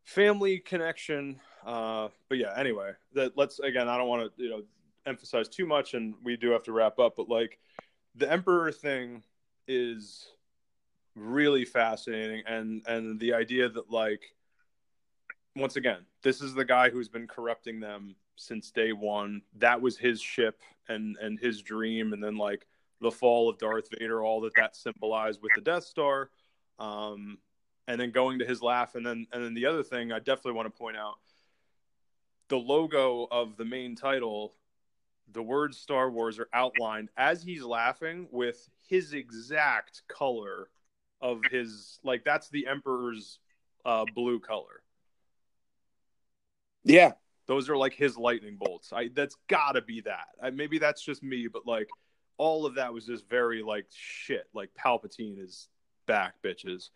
family connection. Uh, but yeah, anyway, that let's again. I don't want to, you know, emphasize too much, and we do have to wrap up. But like, the Emperor thing is really fascinating, and and the idea that like once again, this is the guy who's been corrupting them since day one. That was his ship and and his dream, and then like the fall of Darth Vader, all that that symbolized with the Death Star, um, and then going to his laugh, and then and then the other thing I definitely want to point out, the logo of the main title, the words Star Wars are outlined as he's laughing with his exact color of his like that's the Emperor's uh, blue color. yeah, Those are like his lightning bolts. I that's got to be that. I, maybe that's just me, but like all of that was just very like shit. Like Palpatine is back, bitches.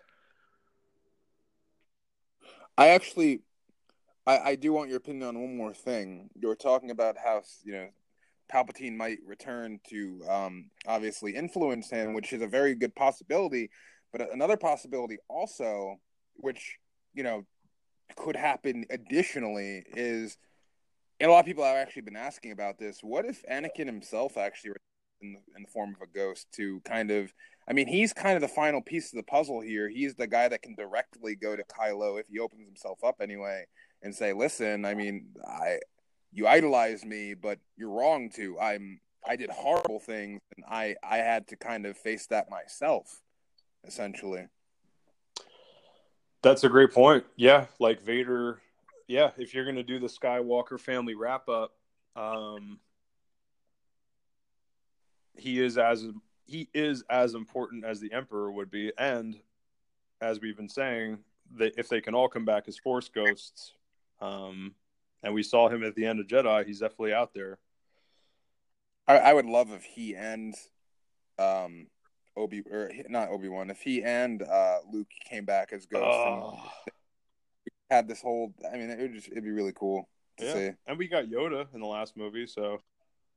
I actually, I, I do want your opinion on one more thing. You were talking about how you know Palpatine might return to um, obviously influence him, which is a very good possibility. But another possibility also, which you know could happen additionally, is and a lot of people have actually been asking about this. What if Anakin himself actually in the, in the form of a ghost to kind of I mean, he's kind of the final piece of the puzzle here. He's the guy that can directly go to Kylo if he opens himself up anyway and say, "Listen, I mean, I you idolize me, but you're wrong to. I'm I did horrible things and I I had to kind of face that myself, essentially." That's a great point. Yeah, like Vader. Yeah, if you're gonna do the Skywalker family wrap up, um, he is as he is as important as the Emperor would be, and as we've been saying, that if they can all come back as Force ghosts, um, and we saw him at the end of Jedi, he's definitely out there. I, I would love if he and um Obi or not Obi Wan, if he and uh Luke came back as ghosts and Oh, had this whole. I mean, it would just it'd be really cool. to Yeah. see. And we got Yoda in the last movie, so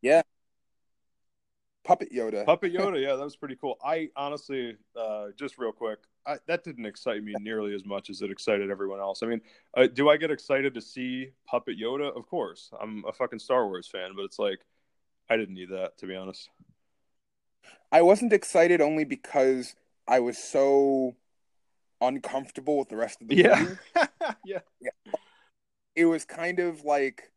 yeah, Puppet Yoda. Puppet Yoda, yeah, that was pretty cool. I honestly, uh, just real quick, I, that didn't excite me nearly as much as it excited everyone else. I mean, uh, do I get excited to see Puppet Yoda? Of course, I'm a fucking Star Wars fan, but it's like I didn't need that to be honest. I wasn't excited only because I was so uncomfortable with the rest of the Yeah, movie. yeah, It was kind of like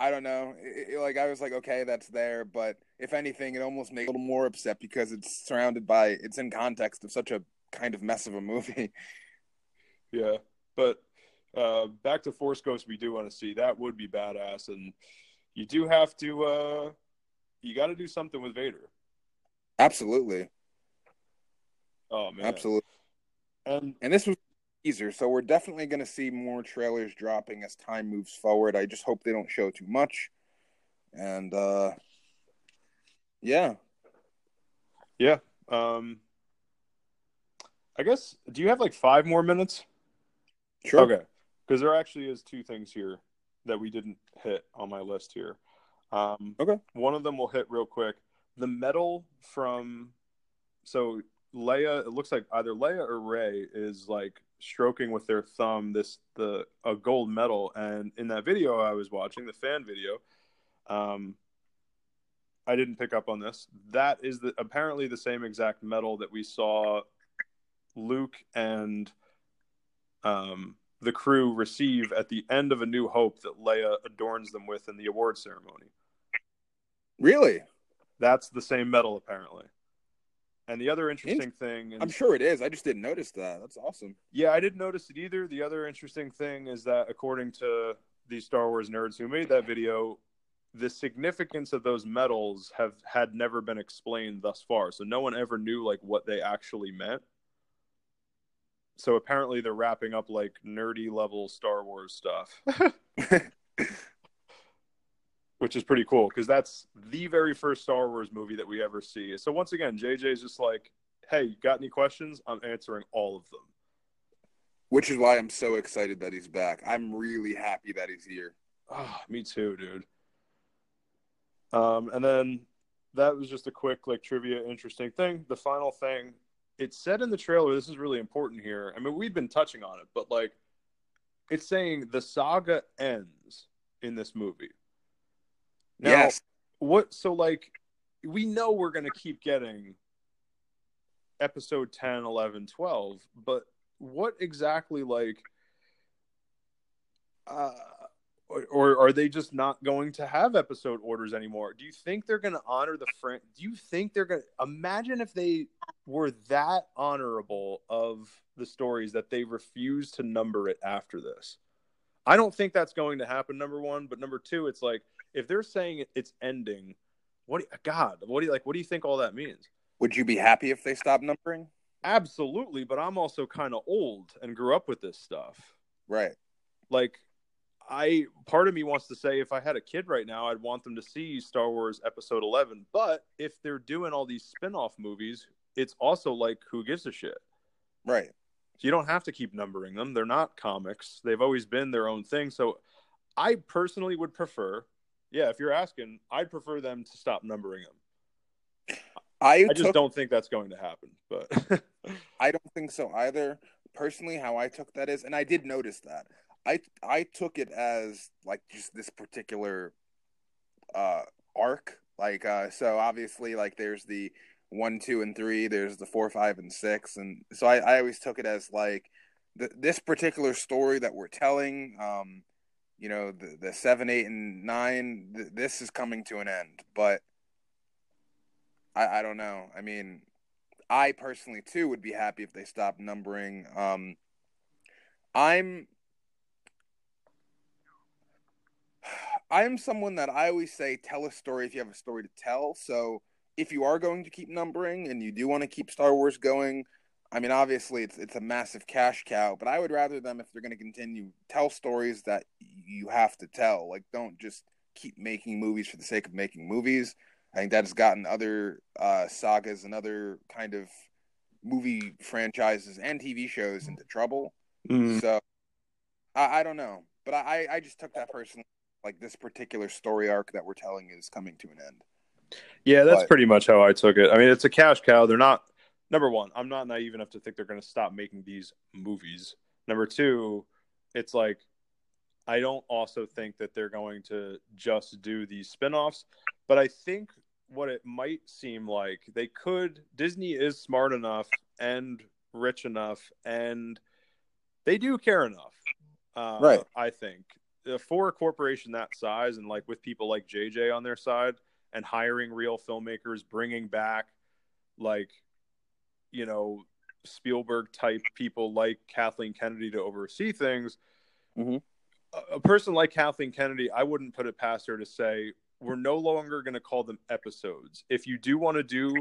I don't know. It- it- like I was like, okay, that's there, but if anything, it almost made me a little more upset because it's surrounded by, it's in context of such a kind of mess of a movie. yeah. But uh, back to Force Ghost, we do want to see that would be badass, and you do have to, uh, you got to do something with Vader. Absolutely, Oh man, absolutely. And And this was a teaser, so we're definitely going to see more trailers dropping as time moves forward. I just hope they don't show too much. And uh yeah, Yeah. Um I guess do you have like 5 more minutes? sure. Okay. Cuz there actually is two things here that we didn't hit on my list here. Um Okay. One of them we'll hit real quick. The medal from so Leia it looks like either Leia or Rey is like stroking with their thumb this the a gold medal and in that video I was watching the fan video um I didn't pick up on this. That is the apparently the same exact medal that we saw Luke and um, the crew receive at the end of A New Hope that Leia adorns them with in the award ceremony. Really? That's the same metal apparently. And the other interesting thing, is, I'm sure it is. I just didn't notice that. That's awesome. yeah, I didn't notice it either. The other interesting thing is that according to these Star Wars nerds who made that video, the significance of those medals have had never been explained thus far. So no one ever knew like what they actually meant. So apparently they're wrapping up like nerdy level Star Wars stuff, which is pretty cool because that's the very first Star Wars movie that we ever see. So once again, JJ's just like, "Hey, you got any questions? I'm answering all of them." Which is why I'm so excited that he's back. I'm really happy that he's here. Ah, me too, dude. Um, and then that was just a quick like trivia, interesting thing. The final thing, it said in the trailer. This is really important here. I mean, we've been touching on it, but like, it's saying the saga ends in this movie. Now, yes. what? So like, we know we're gonna keep getting episode 10, 11, 12, but what exactly like? Uh, or, or are they just not going to have episode orders anymore? Do you think they're going to honor the friend? Do you think they're going to imagine if they were that honorable of the stories that they refuse to number it after this? I don't think that's going to happen. Number one, but number two, it's like if they're saying it's ending, what? You, God, what do you like? What do you think all that means? Would you be happy if they stopped numbering? Absolutely, but I'm also kind of old and grew up with this stuff. Right. Like I part of me wants to say if I had a kid right now, I'd want them to see Star Wars Episode 11. But if they're doing all these spin-off movies, it's also like who gives a shit. Right. So you don't have to keep numbering them. They're not comics. They've always been their own thing. So I personally would prefer, yeah, if you're asking, I'd prefer them to stop numbering them. I, I just took, don't think that's going to happen. But I don't think so either. Personally, how I took that is, and I did notice that. I I took it as like just this particular uh arc. Like uh so obviously like there's the one, two, and three, there's the four, five, and six, and so I, I always took it as like the, this particular story that we're telling, um, you know, the the seven, eight, and nine, th- this is coming to an end. But I I don't know. I mean, I personally too would be happy if they stopped numbering. Um, I'm I'm someone that I always say tell a story if you have a story to tell. So if you are going to keep numbering and you do want to keep Star Wars going, I mean obviously it's it's a massive cash cow, but I would rather them if they're going to continue tell stories that you have to tell. Like don't just keep making movies for the sake of making movies. I think that has gotten other uh, sagas and other kind of movie franchises and TV shows into trouble. Mm. So I, I don't know, but I I just took that person like this particular story arc that we're telling is coming to an end. Yeah, that's But- pretty much how I took it. I mean, it's a cash cow. They're not number one. I'm not naive enough to think they're going to stop making these movies. Number two, it's like I don't also think that they're going to just do these spin-offs, but I think what it might seem like they could Disney is smart enough and rich enough and they do care enough. Uh, Right. I think Uh, for a corporation that size and like with people like JJ on their side and hiring real filmmakers, bringing back like you know Spielberg type people like Kathleen Kennedy to oversee things. Mhm. A, a person like Kathleen Kennedy, I wouldn't put it past her to say we're no longer going to call them episodes. If you do want to do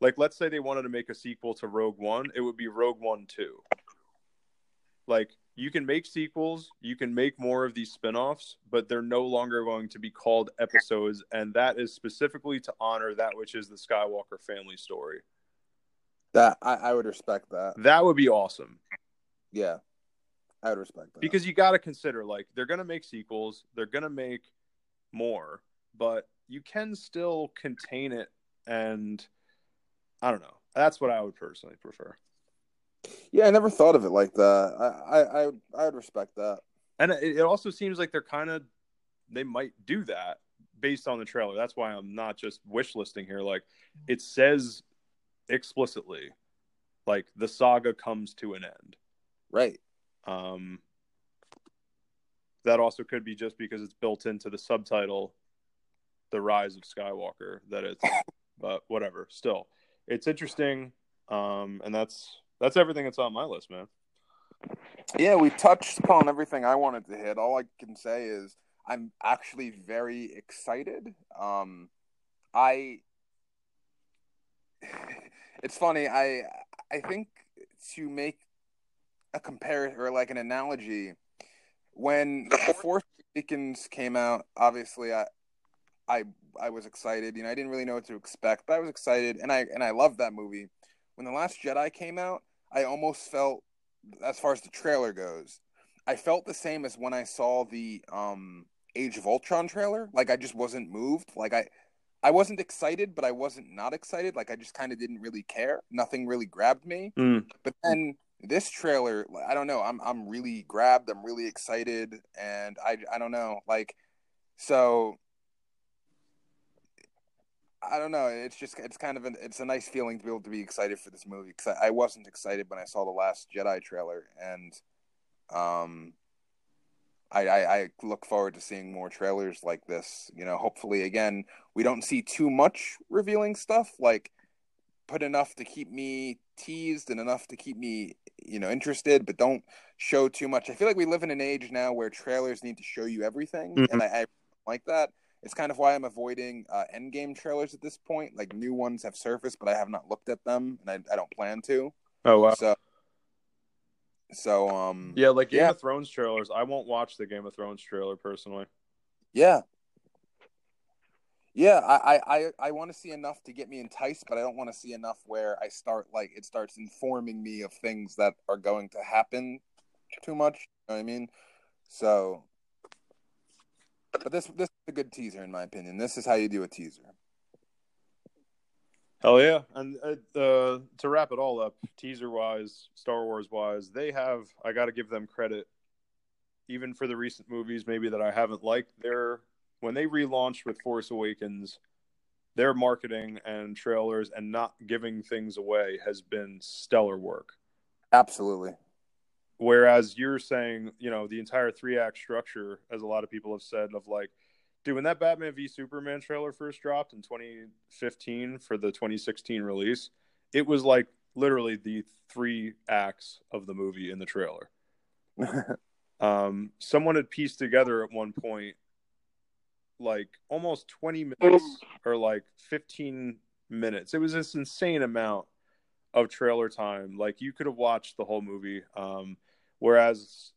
like let's say they wanted to make a sequel to Rogue One, it would be Rogue One 2. Like you can make sequels, you can make more of these spin-offs, but they're no longer going to be called episodes and that is specifically to honor that which is the Skywalker family story. That I, I would respect that. That would be awesome Yeah, I would respect that because you got to consider like they're going to make sequels, they're going to make more, but you can still contain it and I don't know. That's what I would personally prefer. yeah, I never thought of it like that. I I I, would- I would respect that. And it, it also seems like they're kind of they might do that based on the trailer. That's why I'm not just wish listing here. Like it says explicitly, like the saga comes to an end. Right. Um, that also could be just because it's built into the subtitle, "The Rise of Skywalker." That it's, but whatever. Still, it's interesting, um, and that's that's everything that's on my list, man. Yeah, we touched upon everything I wanted to hit. All I can say is I'm actually very excited. Um, I. It's funny. I I think to make a comparison or like an analogy, when The Force Awakens came out, obviously I I I was excited. You know, I didn't really know what to expect, but I was excited, and I and I loved that movie. When The Last Jedi came out, I almost felt, as far as the trailer goes, I felt the same as when I saw the um, Age of Ultron trailer. Like I just wasn't moved. Like I, I wasn't excited, but I wasn't not excited. Like I just kind of didn't really care. Nothing really grabbed me. Mm. But then this trailer, I don't know. I'm I'm really grabbed. I'm really excited, and I I don't know. Like so. I don't know. It's just it's kind of an it's a nice feeling to be able to be excited for this movie because I, I wasn't excited when I saw the last Jedi trailer, and um, I, I I look forward to seeing more trailers like this. You know, hopefully, again, we don't see too much revealing stuff. Like, put enough to keep me teased and enough to keep me you know interested, but don't show too much. I feel like we live in an age now where trailers need to show you everything, Mhm. and I, I like that. It's kind of why I'm avoiding uh, Endgame trailers at this point. Like new ones have surfaced, but I have not looked at them, and I, I don't plan to. Oh wow. So, so um, Yeah, like Game Yeah. of Thrones trailers. I won't watch the Game of Thrones trailer personally. yeah, yeah. I I I, I want to see enough to get me enticed, but I don't want to see enough where I start like it starts informing me of things that are going to happen too much. You know what I mean? So, but this this is a good teaser in my opinion. This is how you do a teaser. Hell yeah! And uh, uh, to wrap it all up, teaser wise, Star Wars wise, they have. I got to give them credit, even for the recent movies, maybe that I haven't liked. Their when they relaunched with Force Awakens, their marketing and trailers and not giving things away has been stellar work. Absolutely. Whereas you're saying, you know, the entire three act structure, as a lot of people have said, of like, dude, when that Batman v Superman trailer first dropped in 2015 for the 2016 release, it was like literally the three acts of the movie in the trailer. Um, someone had pieced together at one point like almost 20 minutes or like 15 minutes. It was this insane amount of trailer time. Like you could have watched the whole movie. Um, whereas,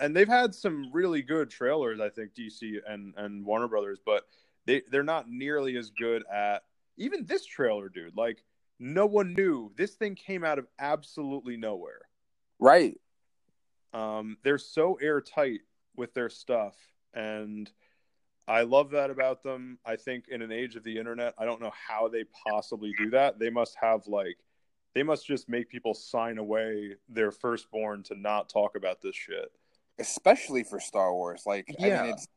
and they've had some really good trailers, I think DC and and Warner Brothers, but they they're not nearly as good at even this trailer, dude. Like no one knew this thing came out of absolutely nowhere. right. Um, they're so airtight with their stuff, and I love that about them. I think in an age of the internet, I don't know how they possibly do that. They must have like they must just make people sign away their firstborn to not talk about this shit. Especially for Star Wars. Like yeah. I mean it's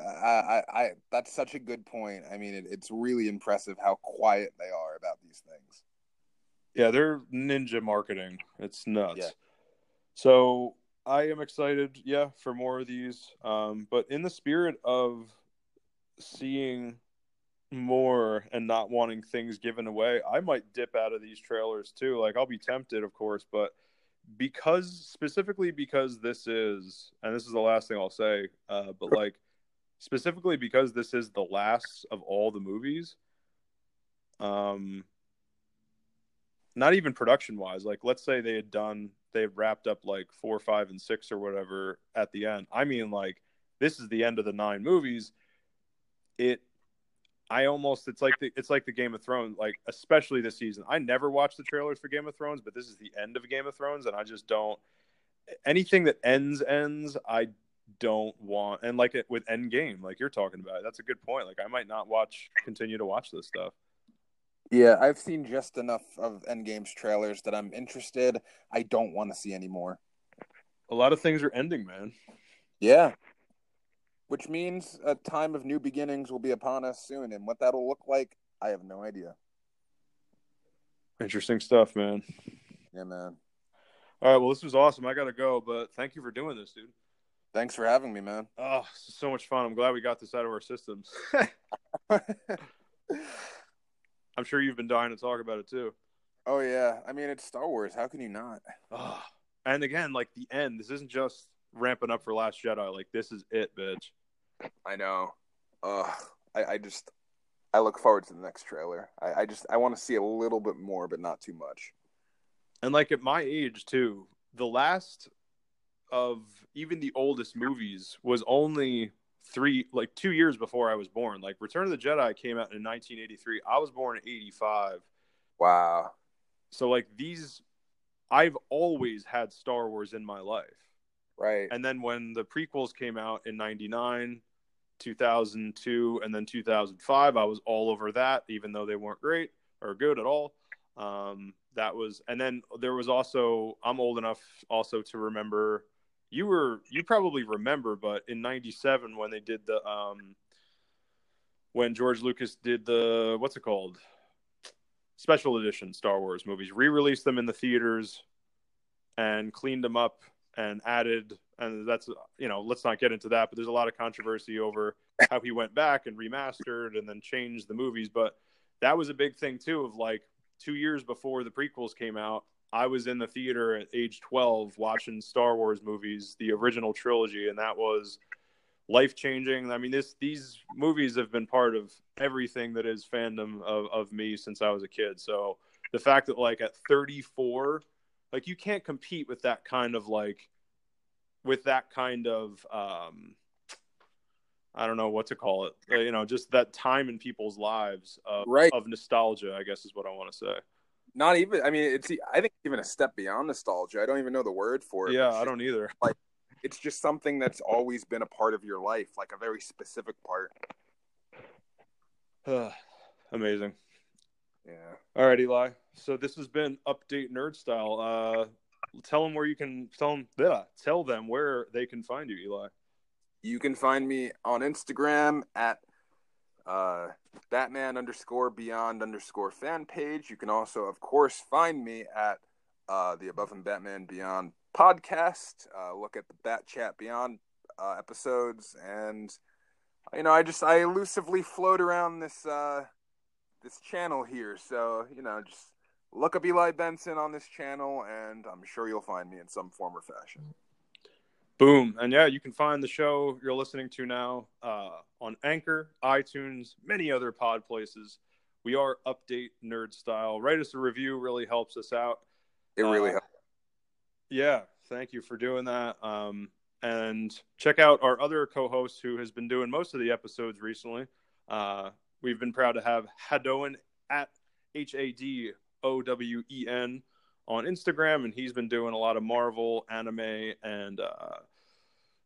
I, I, I, that's such a good point. I mean, it, it's really impressive how quiet they are about these things. Yeah, they're ninja marketing. It's nuts. Yeah. So I am excited, yeah, for more of these. Um, but in the spirit of seeing more and not wanting things given away, I might dip out of these trailers too. Like I'll be tempted, of course, but because specifically because this is, and this is the last thing I'll say, uh, but like specifically because this is the last of all the movies. Um, not even production wise. Like, let's say they had done, they had wrapped up like four, five, and six or whatever at the end. I mean, like, this is the end of the nine movies. It, I almost, it's like the, it's like the Game of Thrones, like especially this season. I never watched the trailers for Game of Thrones, but this is the end of Game of Thrones, and I just don't. Anything that ends ends. I don't want and like it with Endgame, like you're talking about. That's a good point. Like I might not watch continue to watch this stuff. Yeah, I've seen just enough of Endgame's trailers that I'm interested. I don't want to see anymore. A lot of things are ending, man. Yeah. Which means a time of new beginnings will be upon us soon, and what that'll look like, I have no idea. Interesting stuff, man. Yeah, man. All right, well, this was awesome. I gotta go, but thank you for doing this, dude. Thanks for having me, man. Oh, this is so much fun. I'm glad we got this out of our systems. I'm sure you've been dying to talk about it too. Oh yeah. I mean, it's Star Wars. How can you not? Oh. And again, like the end, this isn't just ramping up for Last Jedi. Like this is it, bitch. I know. Ugh. I, I just I look forward to the next trailer. I, I just I want to see a little bit more, but not too much. And like at my age too, the last of even the oldest movies was only three like two years before I was born. Like Return of the Jedi came out in 1983. I was born in 85. Wow. So like these I've always had Star Wars in my life. Right. And then when the prequels came out in 99, 2002 and then 2005, I was all over that even though they weren't great or good at all. Um that was and then there was also I'm old enough also to remember you were you probably remember, but in '97 when they did the um, when George Lucas did the what's it called special edition Star Wars movies, re-released them in the theaters and cleaned them up and added and that's you know let's not get into that but there's a lot of controversy over how he went back and remastered and then changed the movies but that was a big thing too of like 2 years before the prequels came out I was in the theater at age 12 watching Star Wars movies, the original trilogy, and that was life changing. I mean, this these movies have been part of everything that is fandom of, of me since I was a kid. So the fact that like at 34, like you can't compete with that kind of like with that kind of um I don't know what to call it. Uh, you know, just that time in people's lives of, right. of nostalgia, I guess is what I want to say. Not even. I mean, it's. I think even a step beyond nostalgia. I don't even know the word for it. Yeah, I don't either. Like, it's just something that's always been a part of your life, like a very specific part. Amazing. Yeah. All right, Eli. So this has been update nerd style. Uh, tell them where you can tell them. Yeah, tell them where they can find you, Eli. You can find me on Instagram at uh, Batman underscore Beyond underscore fan page. You can also, of course, find me at uh, the Above and Batman Beyond podcast. Uh, look at the Bat Chat Beyond uh, episodes, and you know, I just I elusively float around this uh, this channel here. So you know, just look up Eli Benson on this channel, and I'm sure you'll find me in some form or fashion. Boom. And yeah, you can find the show you're listening to now uh, on Anchor, iTunes, many other pod places. We are update nerd style. Write us a review, really helps us out. It really uh, helps. Yeah, thank you for doing that. Um, and check out our other co host who has been doing most of the episodes recently. Uh, we've been proud to have Hadowen at H A D O W E N on Instagram, and he's been doing a lot of Marvel, anime, and uh,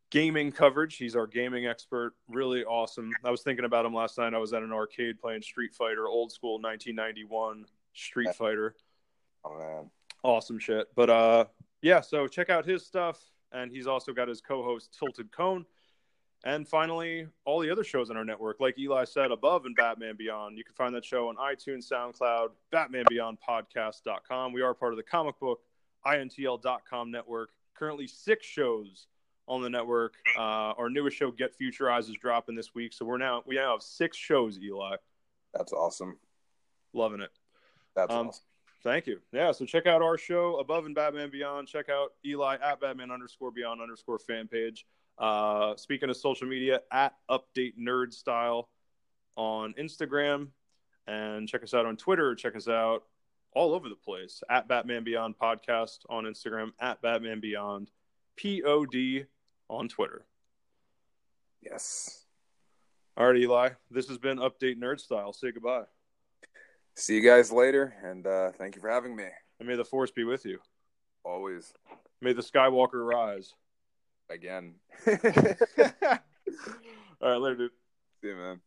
gaming coverage. He's our gaming expert. Really awesome. I was thinking about him last night. I was at an arcade playing Street Fighter, old school 1991 Street Fighter. Oh man, awesome shit. But uh, yeah. So check out his stuff, and he's also got his co-host Tilted Cone. And finally, all the other shows on our network, like Eli said, above and Batman Beyond. You can find that show on iTunes, SoundCloud, Batman Beyond Podcast.com. We are part of the comic book INTL.com network. Currently, six shows on the network. Uh, our newest show, Get Future Eyes, is dropping this week. So we're now we now have six shows, Eli. That's awesome. Loving it. That's um, awesome. Thank you. Yeah, so check out our show, Above and Batman Beyond. Check out Eli at Batman underscore Beyond underscore fan page. Uh, speaking of social media, at Update Nerd Style on Instagram, and check us out on Twitter. Check us out all over the place at Batman Beyond Podcast on Instagram, at Batman Beyond Pod on Twitter. Yes. All right, Eli. This has been Update Nerd Style. Say goodbye. See you guys later, and uh, thank you for having me. And may the force be with you. Always. May the Skywalker rise again. All right, later, dude. See you, man.